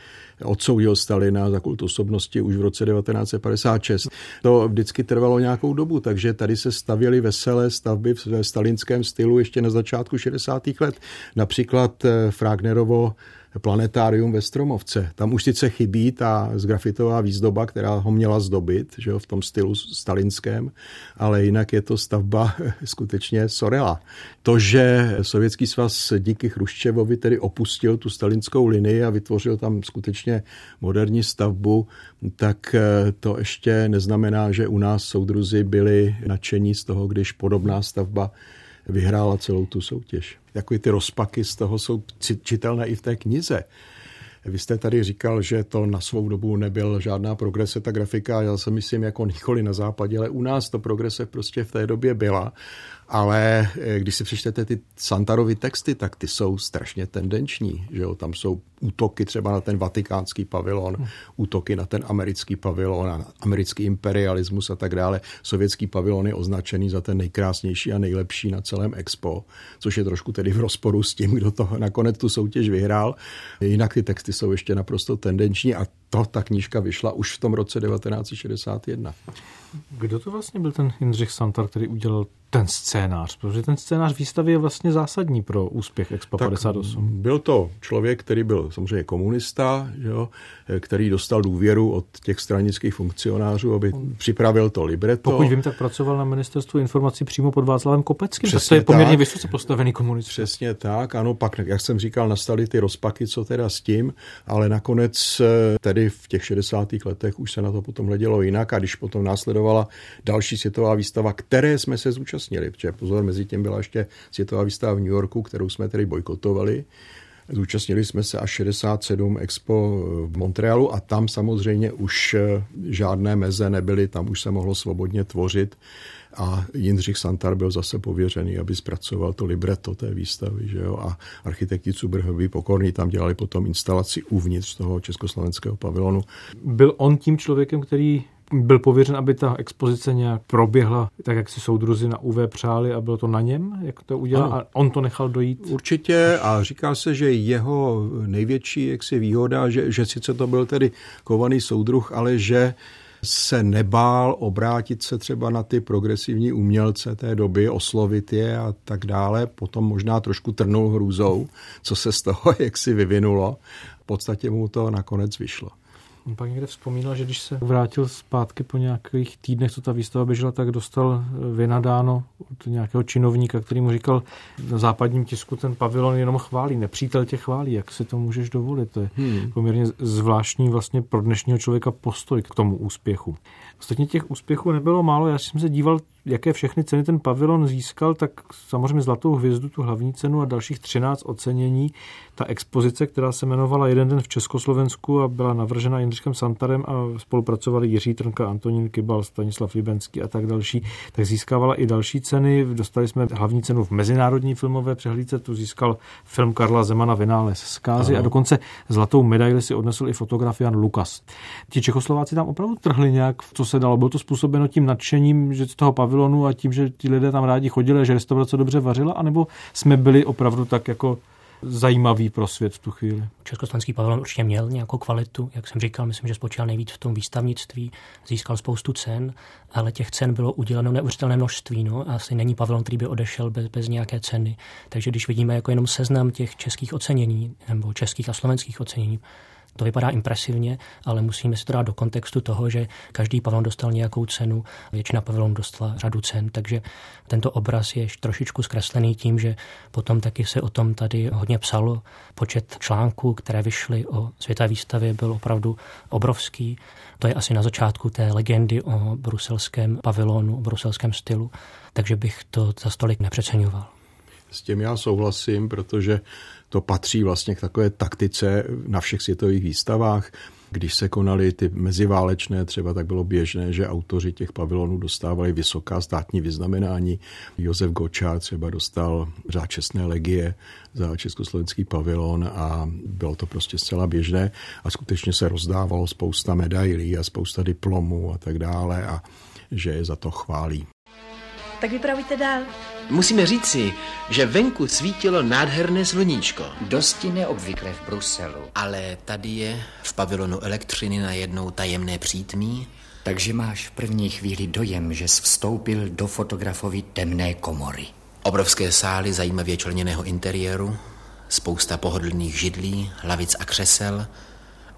odsoudil Stalina za kult osobnosti už v roce 1956. To vždycky trvalo nějakou dobu, takže tady se stavěly veselé stavby ve stalinském stylu ještě na začátku 60. let. Například eh, Fragnerovo planetárium ve Stromovce. Tam už sice chybí ta zgrafitová výzdoba, která ho měla zdobit, že jo, v tom stylu stalinském, ale jinak je to stavba skutečně Sorela. To, že Sovětský svaz díky Chruščevovi tedy opustil tu stalinskou linii a vytvořil tam skutečně moderní stavbu, tak eh, to ještě neznamená, že u nás soudruzi byli nadšení z toho, když podobná stavba vyhrála celou tu soutěž. Jako ty rozpaky z toho jsou čitelné i v té knize. Vy jste tady říkal, že to na svou dobu nebyl žádná progrese, ta grafika, já si myslím, jako nikoli na západě, ale u nás to progrese prostě v té době byla ale eh, když si přečtete ty Santarovy texty, tak ty jsou strašně tendenční. Že jo? Tam jsou útoky třeba na ten vatikánský pavilon, hmm. útoky na ten americký pavilon, na americký imperialismus a tak dále. Sovětský pavilon je označený za ten nejkrásnější a nejlepší na celém expo, což je trošku tedy v rozporu s tím, kdo to nakonec tu soutěž vyhrál. Jinak ty texty jsou ještě naprosto tendenční a to ta knížka vyšla už v tom roce 1961. Kdo to vlastně byl ten Jindřich Santar, který udělal ten scénář? Protože ten scénář výstavy je vlastně zásadní pro úspěch Expo tak 58. Byl to člověk, který byl samozřejmě komunista, jo, který dostal důvěru od těch stranických funkcionářů, aby připravil to libreto. Pokud vím, tak pracoval na ministerstvu informací přímo pod Václavem Kopeckým, Přesně tak to je poměrně tak. vysoce postavený komunista. Přesně tak, ano, pak, jak jsem říkal, nastaly ty rozpaky, co teda s tím, ale nakonec eh, tedy v těch 60. letech už se na to potom hledělo jinak a když potom následovala další světová výstava, které jsme se zúčastnili, protože pozor, mezi tím byla ještě světová výstava v New Yorku, kterou jsme tedy bojkotovali, Zúčastnili jsme se až 67 Expo v Montrealu a tam samozřejmě už eh, žádné meze nebyly, tam už se mohlo svobodně tvořit a Jindřich Santar byl zase pověřený, aby zpracoval to libreto té výstavy. Že jo? A architekti Cubrhovi Pokorný tam dělali potom instalaci uvnitř toho československého pavilonu. Byl on tím člověkem, který byl pověřen, aby ta expozice nějak proběhla tak, jak si soudruzi na UV přáli a bylo to na něm, jak to udělal ano. a on to nechal dojít? Určitě a říká se, že jeho největší jaksi výhoda, že, že sice to byl tedy kovaný soudruh, ale že se nebál obrátit se třeba na ty progresivní umělce té doby, oslovit je a tak dále. Potom možná trošku trnul hrůzou, co se z toho jaksi vyvinulo. V podstatě mu to nakonec vyšlo. On pak někde vzpomínal, že když se vrátil zpátky po nějakých týdnech, co ta výstava běžela, tak dostal vynadáno od nějakého činovníka, který mu říkal, na západním tisku ten pavilon jenom chválí, nepřítel tě chválí, jak si to můžeš dovolit. To je hmm. poměrně zvláštní vlastně pro dnešního člověka postoj k tomu úspěchu. Ostatně těch úspěchů nebylo málo. Já jsem se díval, jaké všechny ceny ten pavilon získal, tak samozřejmě Zlatou hvězdu, tu hlavní cenu a dalších 13 ocenění. Ta expozice, která se jmenovala Jeden den v Československu a byla navržena Jindřichem Santarem a spolupracovali Jiří Trnka, Antonín Kybal, Stanislav Libenský a tak další, tak získávala i další ceny. Dostali jsme hlavní cenu v mezinárodní filmové přehlídce, tu získal film Karla Zemana Vynález zkázy a dokonce zlatou medaili si odnesl i fotograf Jan Lukas. Ti Čechoslováci tam opravdu trhli nějak, co se dalo. Bylo to způsobeno tím nadšením, že z toho pavilonu a tím, že ti lidé tam rádi chodili, že restaurace dobře vařila, anebo jsme byli opravdu tak jako zajímavý pro svět v tu chvíli. Československý pavilon určitě měl nějakou kvalitu, jak jsem říkal, myslím, že spočíval nejvíc v tom výstavnictví, získal spoustu cen, ale těch cen bylo uděleno neuvěřitelné množství. No. Asi není pavilon, který by odešel bez, bez nějaké ceny. Takže když vidíme jako jenom seznam těch českých ocenění, nebo českých a slovenských ocenění, to vypadá impresivně, ale musíme si to dát do kontextu toho, že každý pavilon dostal nějakou cenu, většina pavilonů dostala řadu cen, takže tento obraz je trošičku zkreslený tím, že potom taky se o tom tady hodně psalo. Počet článků, které vyšly o světové výstavě, byl opravdu obrovský. To je asi na začátku té legendy o bruselském pavilonu, o bruselském stylu, takže bych to za stolik nepřeceňoval. S tím já souhlasím, protože to patří vlastně k takové taktice na všech světových výstavách. Když se konaly ty meziválečné třeba, tak bylo běžné, že autoři těch pavilonů dostávali vysoká státní vyznamenání. Josef Gočár třeba dostal řád čestné legie za československý pavilon a bylo to prostě zcela běžné a skutečně se rozdávalo spousta medailí a spousta diplomů a tak dále a že je za to chválí. Tak vypravíte dál. Musíme říci, že venku svítilo nádherné sluníčko. Dosti neobvykle v Bruselu. Ale tady je v pavilonu elektřiny najednou tajemné přítmí. Takže máš v první chvíli dojem, že jsi vstoupil do fotografovy temné komory. Obrovské sály zajímavě členěného interiéru, spousta pohodlných židlí, lavic a křesel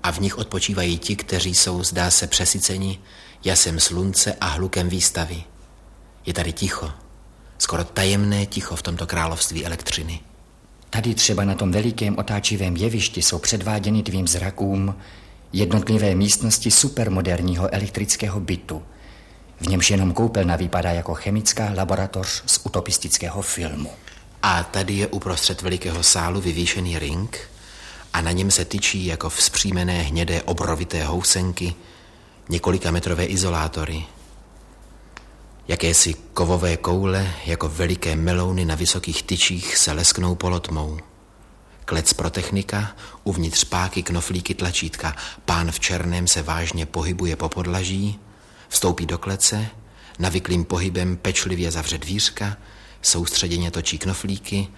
a v nich odpočívají ti, kteří jsou, zdá se, přesyceni jasem slunce a hlukem výstavy. Je tady ticho, skoro tajemné ticho v tomto království elektřiny. Tady třeba na tom velikém otáčivém jevišti jsou předváděny tvým zrakům jednotlivé místnosti supermoderního elektrického bytu. V němž jenom koupelna vypadá jako chemická laboratoř z utopistického filmu. A tady je uprostřed velikého sálu vyvýšený ring a na něm se tyčí jako vzpřímené hnědé obrovité housenky několika metrové izolátory, Jakési kovové koule, jako veliké melouny na vysokých tyčích, se lesknou polotmou. Klec pro technika, uvnitř páky, knoflíky, tlačítka. Pán v černém se vážně pohybuje po podlaží, vstoupí do klece, navyklým pohybem pečlivě zavře dvířka, soustředěně točí knoflíky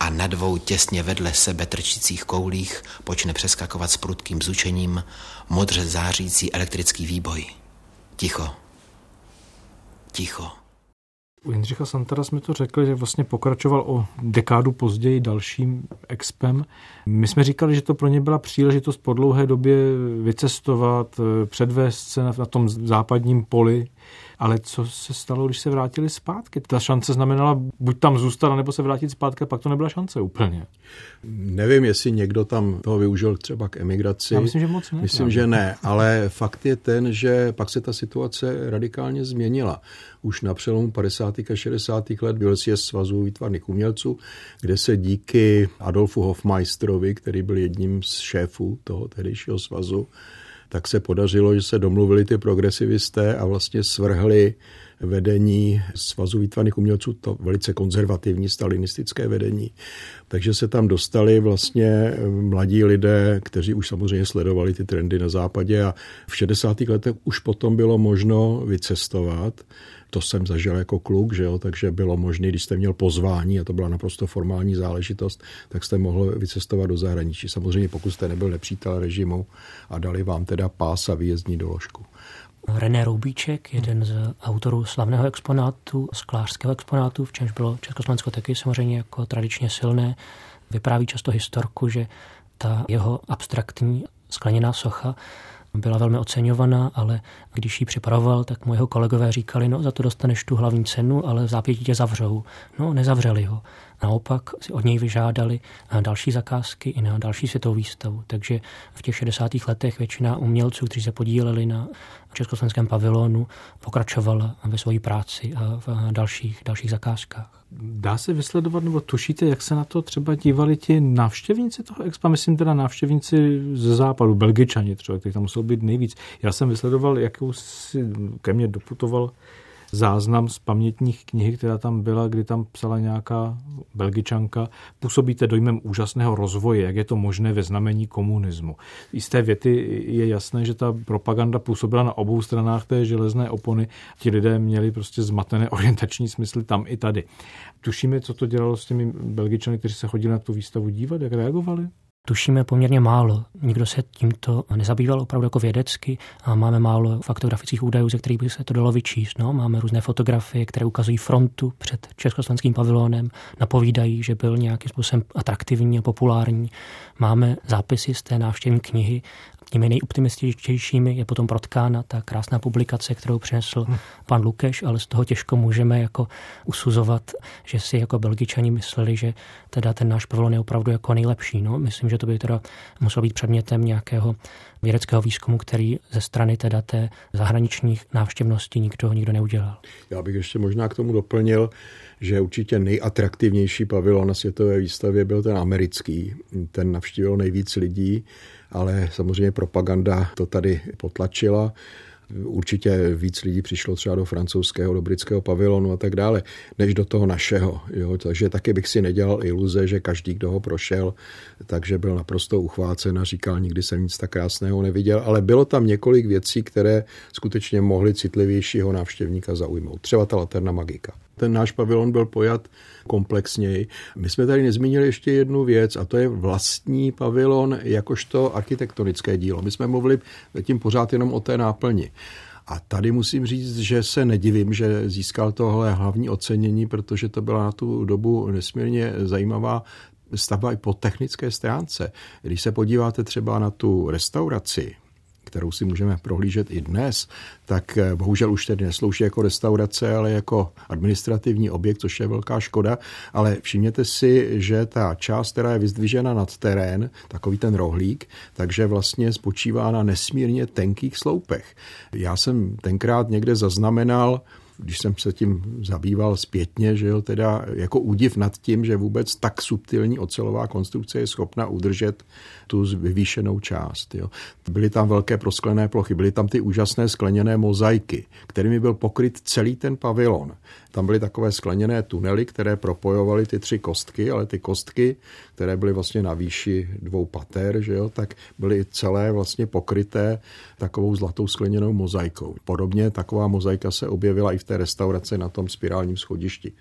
a na dvou těsně vedle sebe trčících koulích počne přeskakovat s prudkým zučením modře zářící elektrický výboj. Ticho ticho. U Jindřicha Santara jsme to řekli, že vlastně pokračoval o dekádu později dalším expem. My jsme říkali, že to pro ně byla příležitost po dlouhé době vycestovat, předvést se na tom západním poli ale co se stalo, když se vrátili zpátky? Ta šance znamenala buď tam zůstat, nebo se vrátit zpátky, a pak to nebyla šance úplně. Nevím, jestli někdo tam toho využil třeba k emigraci. Já myslím, že moc ne. Myslím, že ne, ale fakt je ten, že pak se ta situace radikálně změnila. Už na přelomu 50. a 60. let byl si svazu výtvarných umělců, kde se díky Adolfu Hofmeisterovi, který byl jedním z šéfů toho tehdejšího svazu, tak se podařilo, že se domluvili ty progresivisté a vlastně svrhli vedení Svazu výtvarných umělců, to velice konzervativní stalinistické vedení. Takže se tam dostali vlastně mladí lidé, kteří už samozřejmě sledovali ty trendy na západě a v 60. letech už potom bylo možno vycestovat to jsem zažil jako kluk, že jo, takže bylo možné, když jste měl pozvání, a to byla naprosto formální záležitost, tak jste mohl vycestovat do zahraničí. Samozřejmě pokud jste nebyl nepřítel režimu a dali vám teda pás a výjezdní doložku. René Roubíček, jeden z autorů slavného exponátu, sklářského exponátu, v čemž bylo Československo taky samozřejmě jako tradičně silné, vypráví často historku, že ta jeho abstraktní skleněná socha byla velmi oceňovaná, ale když ji připravoval, tak moje kolegové říkali, no za to dostaneš tu hlavní cenu, ale v zápětí tě zavřou. No, nezavřeli ho. Naopak si od něj vyžádali další zakázky i na další světovou výstavu. Takže v těch 60. letech většina umělců, kteří se podíleli na československém pavilonu, pokračovala ve své práci a v dalších, dalších zakázkách. Dá se vysledovat, nebo tušíte, jak se na to třeba dívali ti návštěvníci toho expa? Myslím teda návštěvníci ze západu, belgičani třeba, kteří tam musel být nejvíc. Já jsem vysledoval, jakou si ke mně doputoval záznam z pamětních knihy, která tam byla, kdy tam psala nějaká belgičanka, působíte dojmem úžasného rozvoje, jak je to možné ve znamení komunismu. I z té věty je jasné, že ta propaganda působila na obou stranách té železné opony. Ti lidé měli prostě zmatené orientační smysly tam i tady. Tušíme, co to dělalo s těmi belgičany, kteří se chodili na tu výstavu dívat, jak reagovali? Tušíme poměrně málo. Nikdo se tímto nezabýval opravdu jako vědecky a máme málo faktografických údajů, ze kterých by se to dalo vyčíst. No, máme různé fotografie, které ukazují frontu před československým pavilonem, napovídají, že byl nějakým způsobem atraktivní a populární. Máme zápisy z té návštěvní knihy Těmi nejoptimističtějšími je potom protkána ta krásná publikace, kterou přinesl hm. pan Lukeš, ale z toho těžko můžeme jako usuzovat, že si jako belgičani mysleli, že teda ten náš pavilon je opravdu jako nejlepší. No, myslím, že to by teda muselo být předmětem nějakého vědeckého výzkumu, který ze strany teda té zahraničních návštěvnosti nikdo, nikdo neudělal. Já bych ještě možná k tomu doplnil, že určitě nejatraktivnější pavilon na světové výstavě byl ten americký. Ten navštívil nejvíc lidí ale samozřejmě propaganda to tady potlačila. Určitě víc lidí přišlo třeba do francouzského, do britského pavilonu a tak dále, než do toho našeho. Jo. Takže taky bych si nedělal iluze, že každý, kdo ho prošel, takže byl naprosto uchvácen a říkal, nikdy jsem nic tak krásného neviděl. Ale bylo tam několik věcí, které skutečně mohly citlivějšího návštěvníka zaujmout. Třeba ta Laterna Magika ten náš pavilon byl pojat komplexněji. My jsme tady nezmínili ještě jednu věc a to je vlastní pavilon jakožto architektonické dílo. My jsme mluvili zatím pořád jenom o té náplni. A tady musím říct, že se nedivím, že získal tohle hlavní ocenění, protože to byla na tu dobu nesmírně zajímavá stavba i po technické stránce. Když se podíváte třeba na tu restauraci, kterou si můžeme prohlížet i dnes, tak eh, bohužel už tedy neslouží jako restaurace, ale jako administrativní objekt, což je velká škoda. Ale všimněte si, že ta část, která je vyzdvižena nad terén, takový ten rohlík, takže vlastně spočívá na nesmírně tenkých sloupech. Já jsem tenkrát někde zaznamenal když jsem se tím zabýval zpětně, že jo, teda jako údiv nad tím, že vůbec tak subtilní ocelová konstrukce je schopna udržet tu vyvýšenou část. Jo. Byly tam velké prosklené plochy, byly tam ty úžasné skleněné mozaiky, kterými byl pokryt celý ten pavilon. Tam byly takové skleněné tunely, které propojovaly ty tři kostky, ale ty kostky, které byly vlastně na výši dvou pater, že jo, tak byly celé vlastně pokryté takovou zlatou skleněnou mozaikou. Podobně taková mozaika se objevila i v té restauraci na tom spirálním schodišti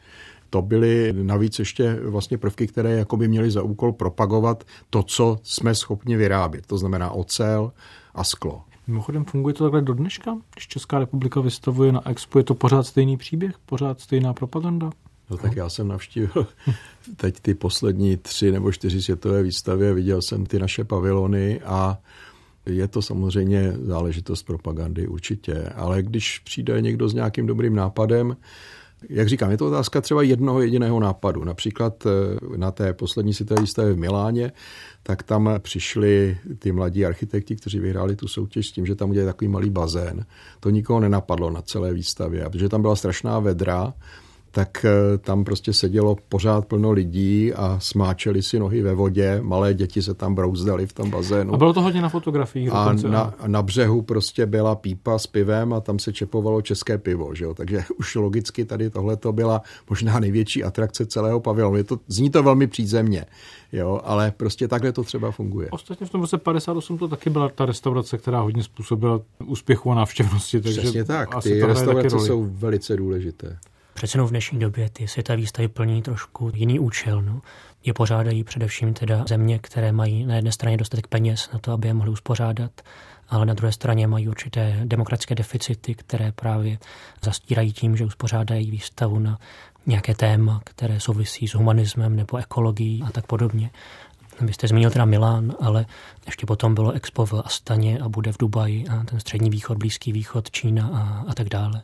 to byly navíc ještě vlastně prvky, které jako by měly za úkol propagovat to, co jsme schopni vyrábět. To znamená ocel a sklo. Mimochodem funguje to takhle do dneška? Když Česká republika vystavuje na Expo, je to pořád stejný příběh? Pořád stejná propaganda? No tak já jsem navštívil teď ty poslední tři nebo čtyři světové výstavy, viděl jsem ty naše pavilony a je to samozřejmě záležitost propagandy určitě, ale když přijde někdo s nějakým dobrým nápadem, jak říkám, je to otázka třeba jednoho jediného nápadu. Například eh, na té poslední světové v Miláně, tak tam přišli ty mladí architekti, kteří vyhráli tu soutěž s tím, že tam udělali takový malý bazén. To nikoho nenapadlo na celé výstavě, protože tam byla strašná vedra, tak eh, tam prostě sedělo pořád plno lidí a smáčeli si nohy ve vodě, malé děti se tam brouzdali v tom bazénu. A bylo to hodně na fotografiích. A na, na břehu prostě byla pípa s pivem a tam se čepovalo české pivo, že jo? takže už logicky tady tohle to byla možná největší atrakce celého pavilonu. Je to, zní to velmi přízemně, jo, ale prostě takhle to třeba funguje. Ostatně v tom roce 58 to taky byla ta restaurace, která hodně způsobila úspěchu a návštěvnosti. Takže Přesně tak, ty restaurace jsou velice důležité. Přece v dnešní době ty světové výstavy plní trošku jiný účel. No. Je pořádají především teda země, které mají na jedné straně dostatek peněz na to, aby je mohly uspořádat, ale na druhé straně mají určité demokratické deficity, které právě zastírají tím, že uspořádají výstavu na nějaké téma, které souvisí s humanismem nebo ekologií a tak podobně. Vy jste zmínil teda Milán, ale ještě potom bylo Expo v Astaně a bude v Dubaji a ten střední východ, Blízký východ, Čína a, a tak dále.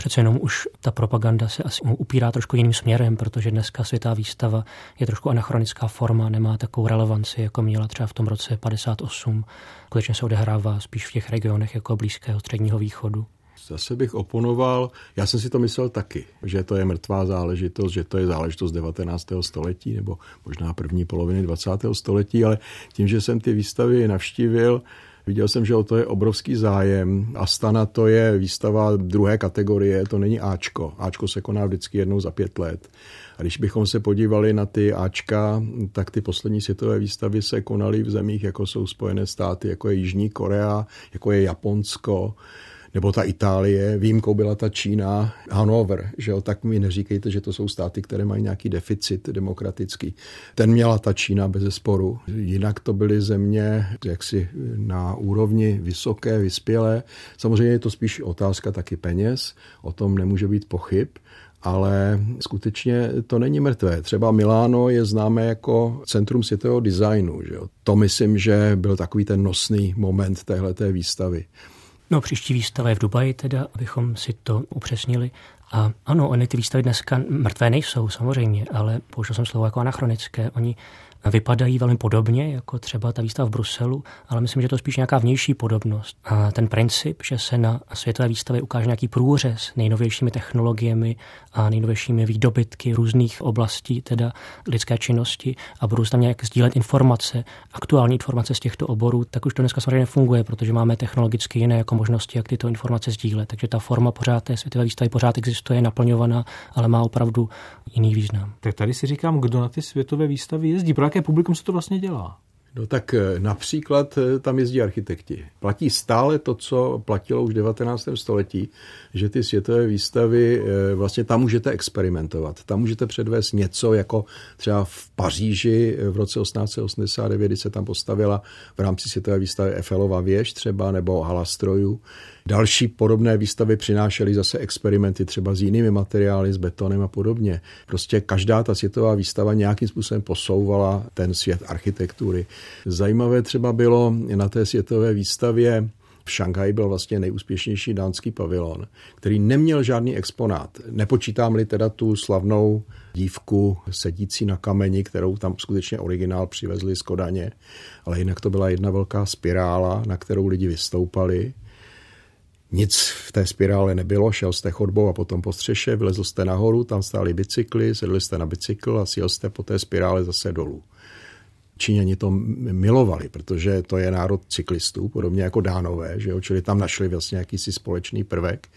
Přece jenom už ta propaganda se asi upírá trošku jiným směrem, protože dneska světá výstava je trošku anachronická forma, nemá takovou relevanci, jako měla třeba v tom roce 58. Skutečně se odehrává spíš v těch regionech jako Blízkého středního východu. Zase bych oponoval, já jsem si to myslel taky, že to je mrtvá záležitost, že to je záležitost 19. století nebo možná první poloviny 20. století, ale tím, že jsem ty výstavy navštívil, Viděl jsem, že o to je obrovský zájem. Astana to je výstava druhé kategorie, to není Ačko. Ačko se koná vždycky jednou za pět let. A když bychom se podívali na ty Ačka, tak ty poslední světové výstavy se konaly v zemích, jako jsou Spojené státy, jako je Jižní Korea, jako je Japonsko nebo ta Itálie, výjimkou byla ta Čína, Hanover, že jo, tak mi neříkejte, že to jsou státy, které mají nějaký deficit demokratický. Ten měla ta Čína bez sporu. Jinak to byly země jaksi na úrovni vysoké, vyspělé. Samozřejmě je to spíš otázka taky peněz, o tom nemůže být pochyb, ale skutečně to není mrtvé. Třeba Miláno je známé jako centrum světového designu. Že jo? To myslím, že byl takový ten nosný moment téhleté výstavy. No, příští výstava je v Dubaji, teda, abychom si to upřesnili. A ano, oni ty výstavy dneska mrtvé nejsou, samozřejmě, ale použil jsem slovo jako anachronické. Oni vypadají velmi podobně, jako třeba ta výstava v Bruselu, ale myslím, že to je spíš nějaká vnější podobnost. A ten princip, že se na světové výstavě ukáže nějaký průřez nejnovějšími technologiemi a nejnovějšími výdobytky různých oblastí, teda lidské činnosti a budou tam nějak sdílet informace, aktuální informace z těchto oborů, tak už to dneska samozřejmě nefunguje, protože máme technologicky jiné jako možnosti, jak tyto informace sdílet. Takže ta forma pořád té světové výstavy pořád existuje, naplňovaná, ale má opravdu jiný význam. Tak tady si říkám, kdo na ty světové výstavy jezdí, pro jaké publikum se to vlastně dělá? No tak eh, například eh, tam jezdí architekti. Platí stále to, co platilo už v 19. století, že ty světové výstavy, eh, vlastně tam můžete experimentovat. Tam můžete předvést něco, jako třeba v Paříži v roce 1889, kdy se tam postavila v rámci světové výstavy Eiffelova věž třeba, nebo hala strojů. Další podobné výstavy přinášely zase experimenty třeba s jinými materiály, s betonem a podobně. Prostě každá ta světová výstava nějakým způsobem posouvala ten svět architektury. Zajímavé třeba bylo na té světové výstavě v Šanghaji byl vlastně nejúspěšnější dánský pavilon, který neměl žádný exponát. Nepočítám-li teda tu slavnou dívku sedící na kameni, kterou tam skutečně originál přivezli z Kodaně, ale jinak to byla jedna velká spirála, na kterou lidi vystoupali nic v té spirále nebylo, šel jste chodbou a potom po střeše, vylezl jste nahoru, tam stály bicykly, sedli jste na bicykl a sjel jste po té spirále zase dolů. Číňani to milovali, protože to je národ cyklistů, podobně jako dánové, že jo? čili tam našli vlastně jakýsi společný prvek.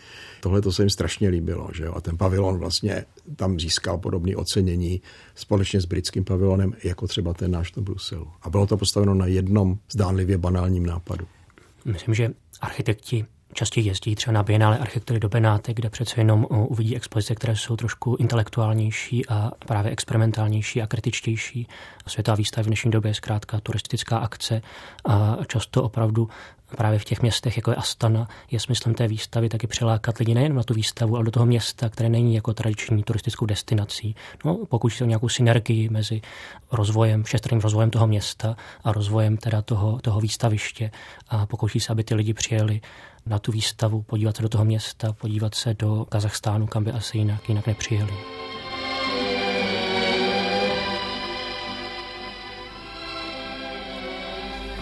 Tohle to se jim strašně líbilo. Že jo? A ten pavilon vlastně tam získal podobné ocenění společně s britským pavilonem, jako třeba ten náš do Bruselu. A bylo to postaveno na jednom zdánlivě banálním nápadu. Myslím, že architekti častěji jezdí třeba na Biennále architektury do Benátek, kde přece jenom uvidí expozice, které jsou trošku intelektuálnější a právě experimentálnější a kritičtější. Světová výstava v dnešní době je zkrátka turistická akce a často opravdu právě v těch městech, jako je Astana, je smyslem té výstavy taky přilákat lidi nejen na tu výstavu, ale do toho města, které není jako tradiční turistickou destinací. No, pokud se o nějakou synergii mezi rozvojem, všestrým rozvojem toho města a rozvojem teda toho, toho výstaviště a pokouší se, aby ty lidi přijeli na tu výstavu, podívat se do toho města, podívat se do Kazachstánu, kam by asi jinak, jinak nepřijeli.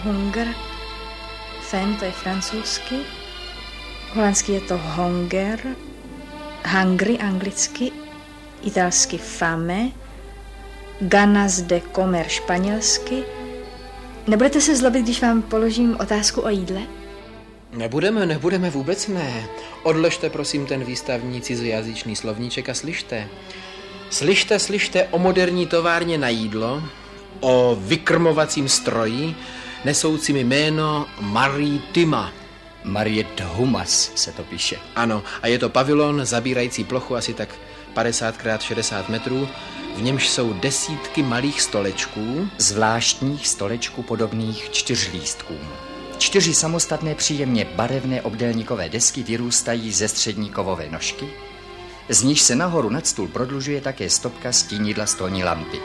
Hunger, Fen to je francouzsky, holandsky je to Hunger, hungry anglicky, italsky fame, ganas de comer španělsky. Nebudete se zlobit, když vám položím otázku o jídle? Nebudeme, nebudeme, vůbec ne. Odložte prosím ten výstavní cizojazyčný slovníček a slyšte. Slyšte, slyšte o moderní továrně na jídlo, o vykrmovacím stroji, nesoucím jméno Maritima. Mariet Humas se to píše. Ano, a je to pavilon zabírající plochu asi tak 50 x 60 metrů, v němž jsou desítky malých stolečků. Zvláštních stolečků podobných čtyřlístkům. Čtyři samostatné příjemně barevné obdélníkové desky vyrůstají ze střední kovové nožky, z níž se nahoru nad stůl prodlužuje také stopka stínidla stolní lampy.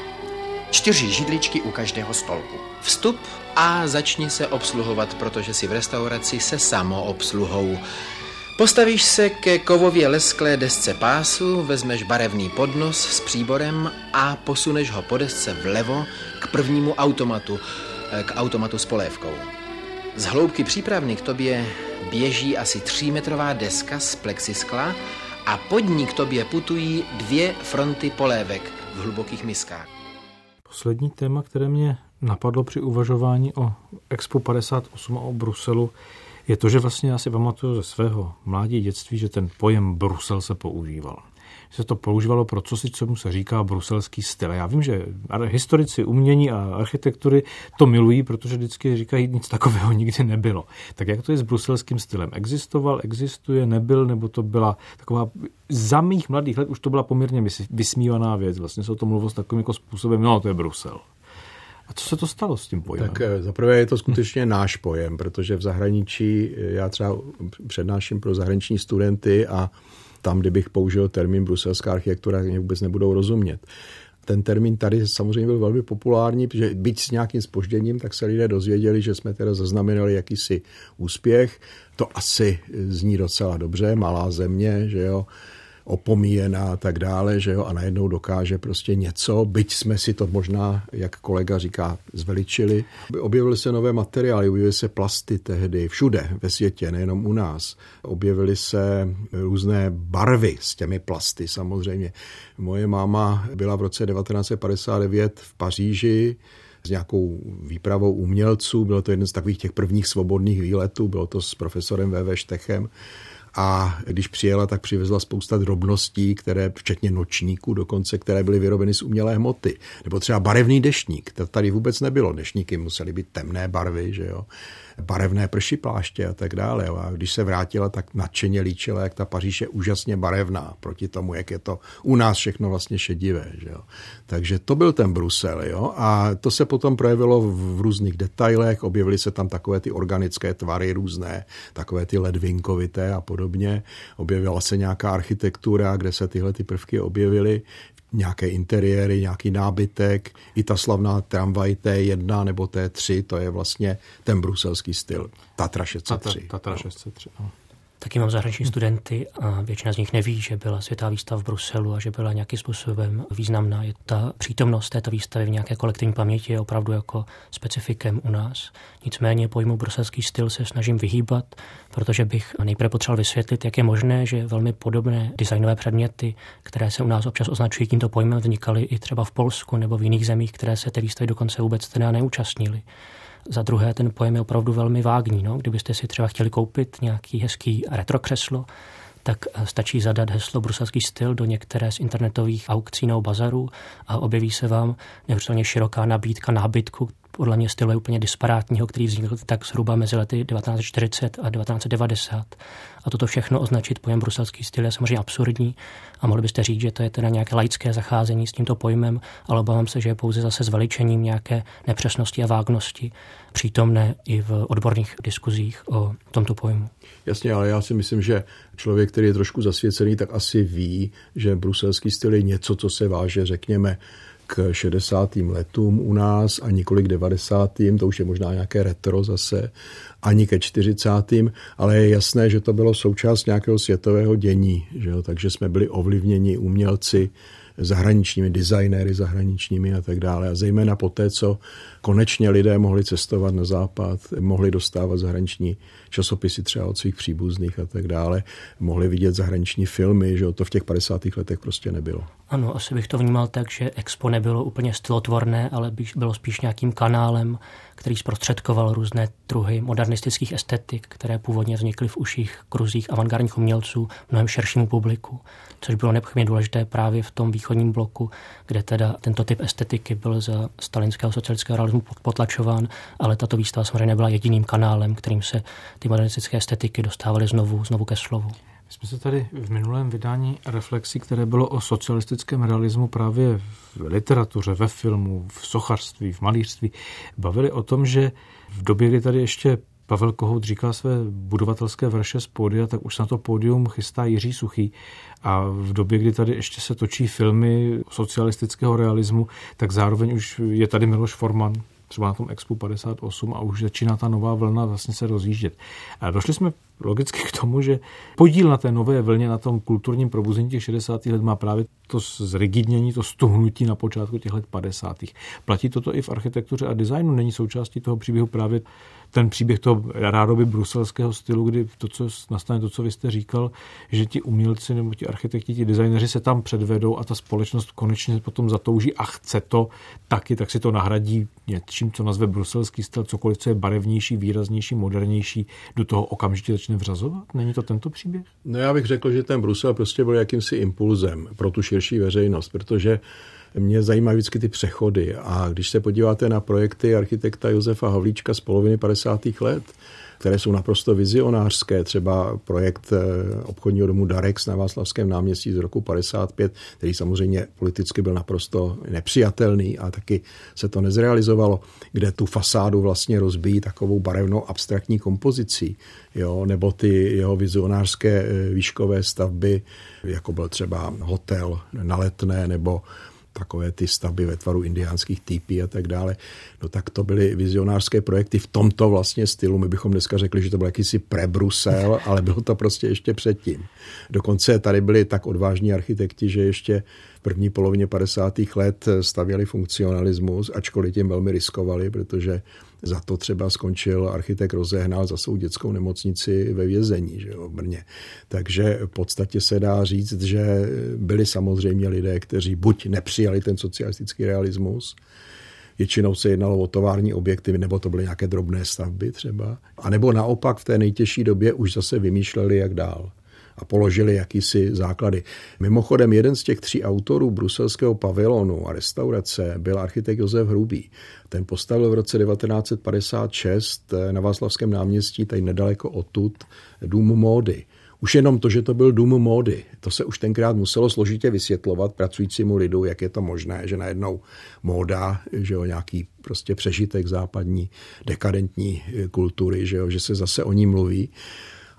Čtyři židličky u každého stolku. Vstup a začni se obsluhovat, protože si v restauraci se samoobsluhou. Postavíš se ke kovově lesklé desce pásu, vezmeš barevný podnos s příborem a posuneš ho po desce vlevo k prvnímu automatu, eh, k automatu s polévkou. Z hloubky přípravny k tobě běží asi třímetrová deska z plexiskla a pod ní k tobě putují dvě fronty polévek v hlubokých miskách. Poslední téma, které mě napadlo při uvažování o Expo 58 a o Bruselu, je to, že vlastně já si pamatuju ze svého mládí dětství, že ten pojem Brusel se používal se to používalo pro co si, co mu se říká bruselský styl. Já vím, že historici umění a architektury to milují, protože vždycky říkají, nic takového nikdy nebylo. Tak jak to je s bruselským stylem? Existoval, existuje, nebyl, nebo to byla taková, za mých mladých let už to byla poměrně vysmívaná věc. Vlastně se o tom mluvilo s takovým jako způsobem, no to je Brusel. A co se to stalo s tím pojmem? Tak eh, zaprvé je to skutečně náš pojem, protože v zahraničí, eh, já třeba přednáším pro zahraniční studenty a tam, kdybych použil termín bruselská architektura, mě vůbec nebudou rozumět. Ten termín tady samozřejmě byl velmi populární, protože byť s nějakým spožděním, tak se lidé dozvěděli, že jsme teda zaznamenali jakýsi úspěch. To asi zní docela dobře, malá země, že jo opomíjená a tak dále, že jo, a najednou dokáže prostě něco, byť jsme si to možná, jak kolega říká, zveličili. Objevily se nové materiály, objevily se plasty tehdy, všude ve světě, nejenom u nás. Objevily se různé barvy s těmi plasty samozřejmě. Moje máma byla v roce 1959 v Paříži, s nějakou výpravou umělců. Bylo to jeden z takových těch prvních svobodných výletů, bylo to s profesorem V.V. Štechem a když přijela, tak přivezla spousta drobností, které, včetně nočníků dokonce, které byly vyrobeny z umělé hmoty. Nebo třeba barevný deštník, to tady vůbec nebylo. Deštníky musely být temné barvy, že jo barevné prši pláště a tak dále. A když se vrátila, tak nadšeně líčila, jak ta Paříž je úžasně barevná proti tomu, jak je to u nás všechno vlastně šedivé. Že jo. Takže to byl ten Brusel. Jo? A to se potom projevilo v různých detailech, objevily se tam takové ty organické tvary různé, takové ty ledvinkovité a podobně. Objevila se nějaká architektura, kde se tyhle ty prvky objevily nějaké interiéry, nějaký nábytek, i ta slavná tramvaj T1 nebo T3, to je vlastně ten bruselský styl. Tatra 603. Tatra 603, no. Taky mám zahraniční studenty a většina z nich neví, že byla světová výstava v Bruselu a že byla nějakým způsobem významná. Je ta přítomnost této výstavy v nějaké kolektivní paměti je opravdu jako specifikem u nás. Nicméně pojmu bruselský styl se snažím vyhýbat, protože bych nejprve potřeboval vysvětlit, jak je možné, že velmi podobné designové předměty, které se u nás občas označují tímto pojmem, vznikaly i třeba v Polsku nebo v jiných zemích, které se té výstavy dokonce vůbec teda neúčastnili. Za druhé, ten pojem je opravdu velmi vágní. No? Kdybyste si třeba chtěli koupit nějaký hezký retrokřeslo, tak eh, stačí zadat heslo bruselský styl do některé z internetových aukcí nebo bazarů a objeví se vám neuvěřitelně široká nabídka nábytku, podle mě stylu je úplně disparátního, který vznikl tak zhruba mezi lety 1940 a 1990. A toto všechno označit pojem bruselský styl je samozřejmě absurdní a mohli byste říct, že to je teda nějaké laické zacházení s tímto pojmem, ale obávám se, že je pouze zase zveličením nějaké nepřesnosti a vágnosti přítomné i v odborných diskuzích o tomto pojmu. Jasně, ale já si myslím, že člověk, který je trošku zasvěcený, tak asi ví, že bruselský styl je něco, co se váže, řekněme, k 60. letům u nás a několik k 90. to už je možná nějaké retro zase, ani ke 40. ale je jasné, že to bylo součást nějakého světového dění, že jo? takže jsme byli ovlivněni umělci, zahraničními designéry, zahraničními a tak dále. A zejména po té, co konečně lidé mohli cestovat na západ, mohli dostávat zahraniční časopisy třeba od svých příbuzných a tak dále, mohli vidět zahraniční filmy, že to v těch 50. letech prostě nebylo. Ano, asi bych to vnímal tak, že Expo nebylo úplně stylotvorné, ale bylo spíš nějakým kanálem, který zprostředkoval různé druhy modernistických estetik, které původně vznikly v uších kruzích avantgardních umělců mnohem širšímu publiku, což bylo nepochybně důležité právě v tom východním bloku, kde teda tento typ estetiky byl za stalinského socialistického realismu potlačován, ale tato výstava samozřejmě nebyla jediným kanálem, kterým se ty modernistické estetiky dostávaly znovu, znovu ke slovu. My jsme se tady v minulém vydání reflexí, které bylo o socialistickém realismu právě v literatuře, ve filmu, v sochařství, v malířství, bavili o tom, že v době, kdy tady ještě Pavel Kohout říkal své budovatelské verše z pódia, tak už se na to pódium chystá Jiří Suchý. A v době, kdy tady ještě se točí filmy socialistického realismu, tak zároveň už je tady Miloš Forman, třeba na tom Expo 58 a už začíná ta nová vlna vlastně se rozjíždět. A došli jsme logicky k tomu, že podíl na té nové vlně, na tom kulturním probuzení těch 60. let má právě to zrigidnění, to stuhnutí na počátku těch let 50. Platí toto i v architektuře a designu? Není součástí toho příběhu právě ten příběh toho rádoby bruselského stylu, kdy to, co nastane, to, co vy jste říkal, že ti umělci nebo ti architekti, ti designeři se tam předvedou a ta společnost konečně potom zatouží a chce to taky, tak si to nahradí něčím, co nazve bruselský styl, cokoliv, co je barevnější, výraznější, modernější, do toho okamžitě začne vřazovat? Není to tento příběh? No já bych řekl, že ten Brusel prostě byl jakýmsi impulzem pro tu širší veřejnost, protože mě zajímají vždycky ty přechody a když se podíváte na projekty architekta Josefa Havlíčka z poloviny 50. let, které jsou naprosto vizionářské. Třeba projekt eh, obchodního domu Darex na Václavském náměstí z roku 55, který samozřejmě politicky byl naprosto nepřijatelný a taky se to nezrealizovalo, kde tu fasádu vlastně rozbíjí takovou barevnou abstraktní kompozicí, jo, nebo ty jeho vizionářské eh, výškové stavby, jako byl třeba hotel na letné nebo takové ty stavby ve tvaru indiánských týpí a tak dále, no tak to byly vizionářské projekty v tomto vlastně stylu. My bychom dneska řekli, že to byl jakýsi pre-Brusel, ale bylo to prostě ještě předtím. Dokonce tady byli tak odvážní architekti, že ještě v první polovině 50. let stavěli funkcionalismus, ačkoliv tím velmi riskovali, protože za to třeba skončil architekt rozehnal za svou dětskou nemocnici ve vězení že jo, v Brně. Takže v podstatě se dá říct, že byli samozřejmě lidé, kteří buď nepřijali ten socialistický realismus, Většinou se jednalo o tovární objekty, nebo to byly nějaké drobné stavby třeba. A nebo naopak v té nejtěžší době už zase vymýšleli, jak dál a položili jakýsi základy. Mimochodem, jeden z těch tří autorů bruselského pavilonu a restaurace byl architekt Josef Hrubý. Ten postavil v roce 1956 na Václavském náměstí, tady nedaleko odtud, dům módy. Už jenom to, že to byl dům módy, to se už tenkrát muselo složitě vysvětlovat pracujícímu lidu, jak je to možné, že najednou móda, že jo, nějaký prostě přežitek západní dekadentní kultury, že, jo, že se zase o ní mluví.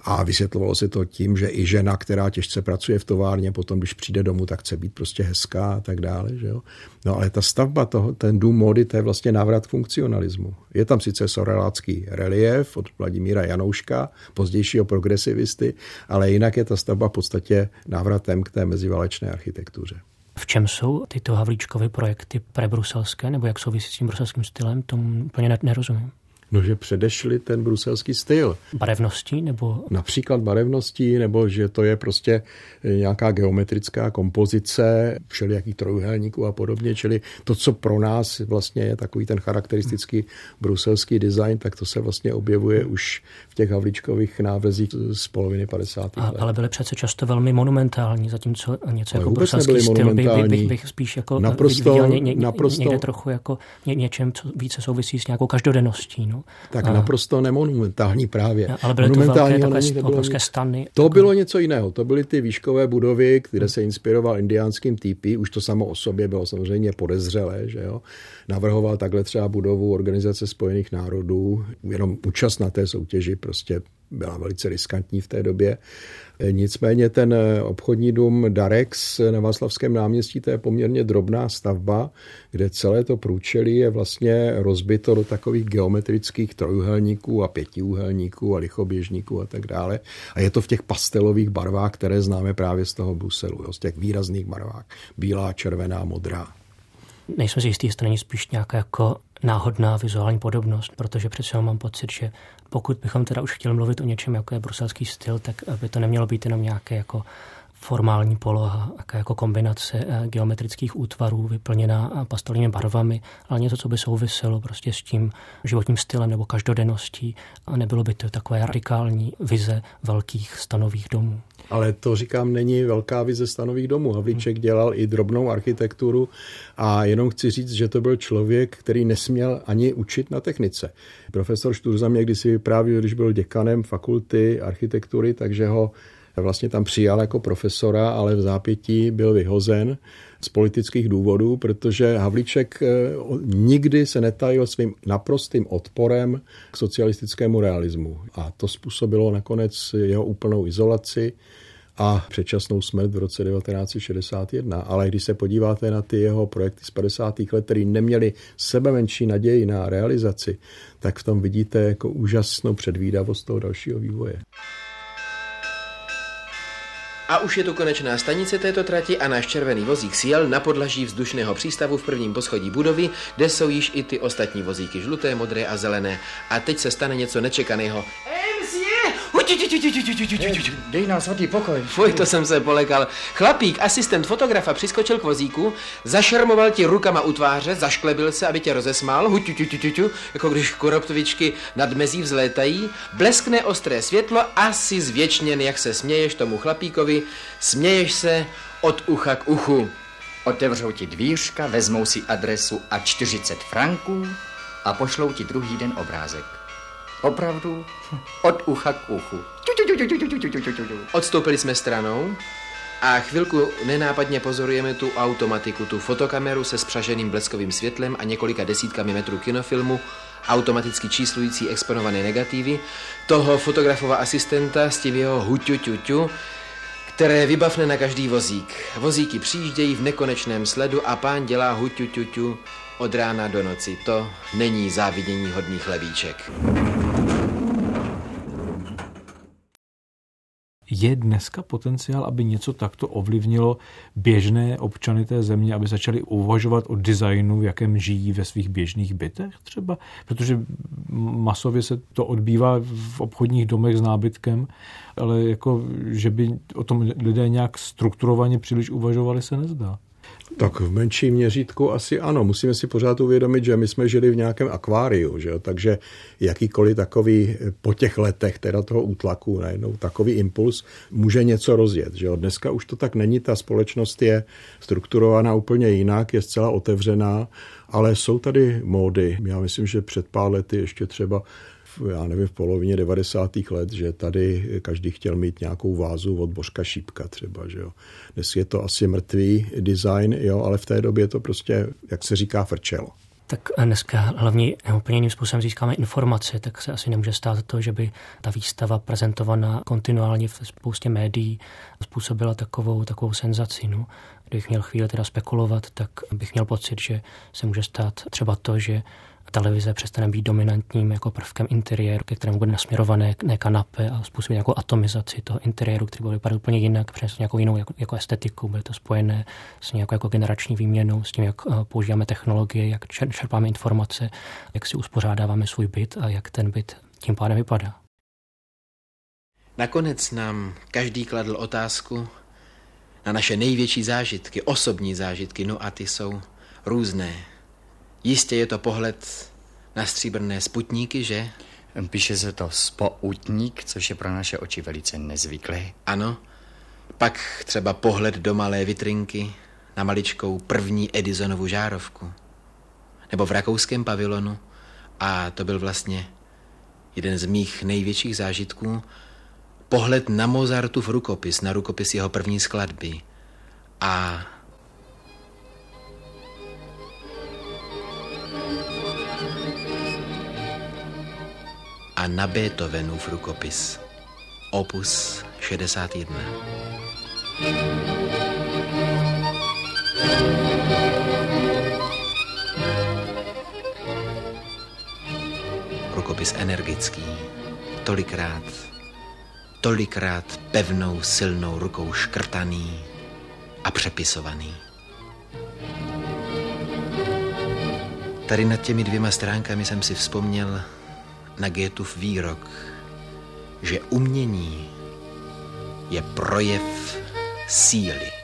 A vysvětlovalo se to tím, že i žena, která těžce pracuje v továrně, potom, když přijde domů, tak chce být prostě hezká a tak dále. Že jo? No ale ta stavba, toho, ten dům módy, to je vlastně návrat funkcionalismu. Je tam sice sorelácký relief od Vladimíra Janouška, pozdějšího progresivisty, ale jinak je ta stavba v podstatě návratem k té meziválečné architektuře. V čem jsou tyto Havlíčkovy projekty prebruselské, nebo jak souvisí s tím bruselským stylem, tomu úplně nerozumím. No, že předešli ten bruselský styl. Barevností nebo? Například barevností, nebo že to je prostě nějaká geometrická kompozice všelijakých trojuhelníků a podobně. Čili to, co pro nás vlastně je takový ten charakteristický bruselský design, tak to se vlastně objevuje už v těch havličkových návrzích z poloviny 50. A, let. Ale byly přece často velmi monumentální, zatímco něco ale jako bruselský styl bych, bych, bych, bych spíš jako naprosto, viděl ně, ně, naprosto, někde trochu jako ně, něčem, co více souvisí s nějakou každodenností. No. Tak a, naprosto nemonumentální právě. Ale byly to velké takové obrovské stany. To bylo něco jiného. To byly ty výškové budovy, které se inspiroval indiánským TP. Už to samo o sobě bylo samozřejmě podezřelé, že jo. Navrhoval takhle třeba budovu Organizace spojených národů. Jenom účast na té soutěži prostě byla velice riskantní v té době. Nicméně ten obchodní dům Darex na Václavském náměstí, to je poměrně drobná stavba, kde celé to průčelí je vlastně rozbito do takových geometrických trojuhelníků a pětiúhelníků a lichoběžníků a tak dále. A je to v těch pastelových barvách, které známe právě z toho Bruselu, jo, z těch výrazných barvách. Bílá, červená, modrá. Nejsem si jistý, jestli není spíš nějaká jako náhodná vizuální podobnost, protože přece mám pocit, že pokud bychom teda už chtěli mluvit o něčem, jako je bruselský styl, tak by to nemělo být jenom nějaké jako formální poloha, jako kombinace eh, geometrických útvarů vyplněná eh, pastelnými barvami, ale něco, co by souviselo prostě s tím životním stylem nebo každodenností a nebylo by to takové radikální vize velkých stanových domů. Ale to říkám, není velká vize stanových domů. Havlíček dělal i drobnou architekturu a jenom chci říct, že to byl člověk, který nesměl ani učit na technice. Profesor Šturza mě kdysi vyprávěl, když byl děkanem fakulty architektury, takže ho vlastně tam přijal jako profesora, ale v zápětí byl vyhozen z politických důvodů, protože Havlíček eh, nikdy se netajil svým naprostým odporem k socialistickému realismu. A to způsobilo nakonec jeho úplnou izolaci a předčasnou smrt v roce 1961. Ale když se podíváte na ty jeho projekty z 50. let, které neměly sebe menší naději na realizaci, tak v tom vidíte jako úžasnou předvídavost toho dalšího vývoje. A už je tu konečná stanice této trati a náš červený vozík sjel na podlaží vzdušného přístavu v prvním poschodí budovy, kde jsou již i ty ostatní vozíky žluté, modré a zelené. A teď se stane něco nečekaného. Dej nám svatý pokoj. Fuj, to jsem se polekal. Chlapík, asistent fotografa, přiskočil k vozíku, zašermoval ti rukama u tváře, zašklebil se, aby tě rozesmál, jako když kuroptvičky nad mezí vzlétají, bleskne ostré světlo a si zvěčněn, jak se směješ tomu chlapíkovi, směješ se od ucha k uchu. Otevřou ti dvířka, vezmou si adresu a 40 franků a pošlou ti druhý den obrázek. Opravdu od ucha k uchu. Odstoupili jsme stranou a chvilku nenápadně pozorujeme tu automatiku, tu fotokameru se spřaženým bleskovým světlem a několika desítkami metrů kinofilmu, automaticky číslující exponované negativy, toho fotografova asistenta s tím jeho huťuťuťu, které vybavne na každý vozík. Vozíky přijíždějí v nekonečném sledu a pán dělá huťuťuťu od rána do noci. To není závidění hodný chlebíček. Je dneska potenciál, aby něco takto ovlivnilo běžné občany té země, aby začali uvažovat o designu, v jakém žijí ve svých běžných bytech třeba? Protože masově se to odbývá v obchodních domech s nábytkem, ale jako, že by o tom lidé nějak strukturovaně příliš uvažovali, se nezdá. Tak v menším měřítku asi ano. Musíme si pořád uvědomit, že my jsme žili v nějakém akváriu, že jo? takže jakýkoliv takový po těch letech teda toho útlaku najednou takový impuls může něco rozjet. Že jo? Dneska už to tak není, ta společnost je strukturovaná úplně jinak, je zcela otevřená, ale jsou tady módy. Já myslím, že před pár lety ještě třeba já nevím, v polovině 90. let, že tady každý chtěl mít nějakou vázu od Božka Šípka třeba, že jo. Dnes je to asi mrtvý design, jo, ale v té době to prostě, jak se říká, frčelo. Tak dneska hlavně úplně jiným způsobem získáme informace, tak se asi nemůže stát to, že by ta výstava prezentovaná kontinuálně v spoustě médií způsobila takovou, takovou senzaci. No. Kdybych měl chvíli teda spekulovat, tak bych měl pocit, že se může stát třeba to, že televize přestane být dominantním jako prvkem interiéru, ke kterému bude nasměrované ne kanapy a způsobit nějakou atomizaci toho interiéru, který bude vypadat úplně jinak, přinést nějakou jinou jako, jako estetiku, bude to spojené s nějakou jako generační výměnou, s tím, jak eh, používáme technologie, jak čerpáme informace, jak si uspořádáváme svůj byt a jak ten byt tím pádem vypadá. Nakonec nám každý kladl otázku na naše největší zážitky, osobní zážitky, no a ty jsou různé. Jistě je to pohled na stříbrné sputníky, že? Píše se to spoutník, což je pro naše oči velice nezvyklé. Ano. Pak třeba pohled do malé vitrinky na maličkou první Edisonovu žárovku. Nebo v rakouském pavilonu. A to byl vlastně jeden z mých největších zážitků. Pohled na Mozartův rukopis, na rukopis jeho první skladby. A a na Beethovenův rukopis. Opus 61. Rukopis energický, tolikrát, tolikrát pevnou, silnou rukou škrtaný a přepisovaný. Tady nad těmi dvěma stránkami jsem si vzpomněl na Goethův výrok, že umění je projev síly.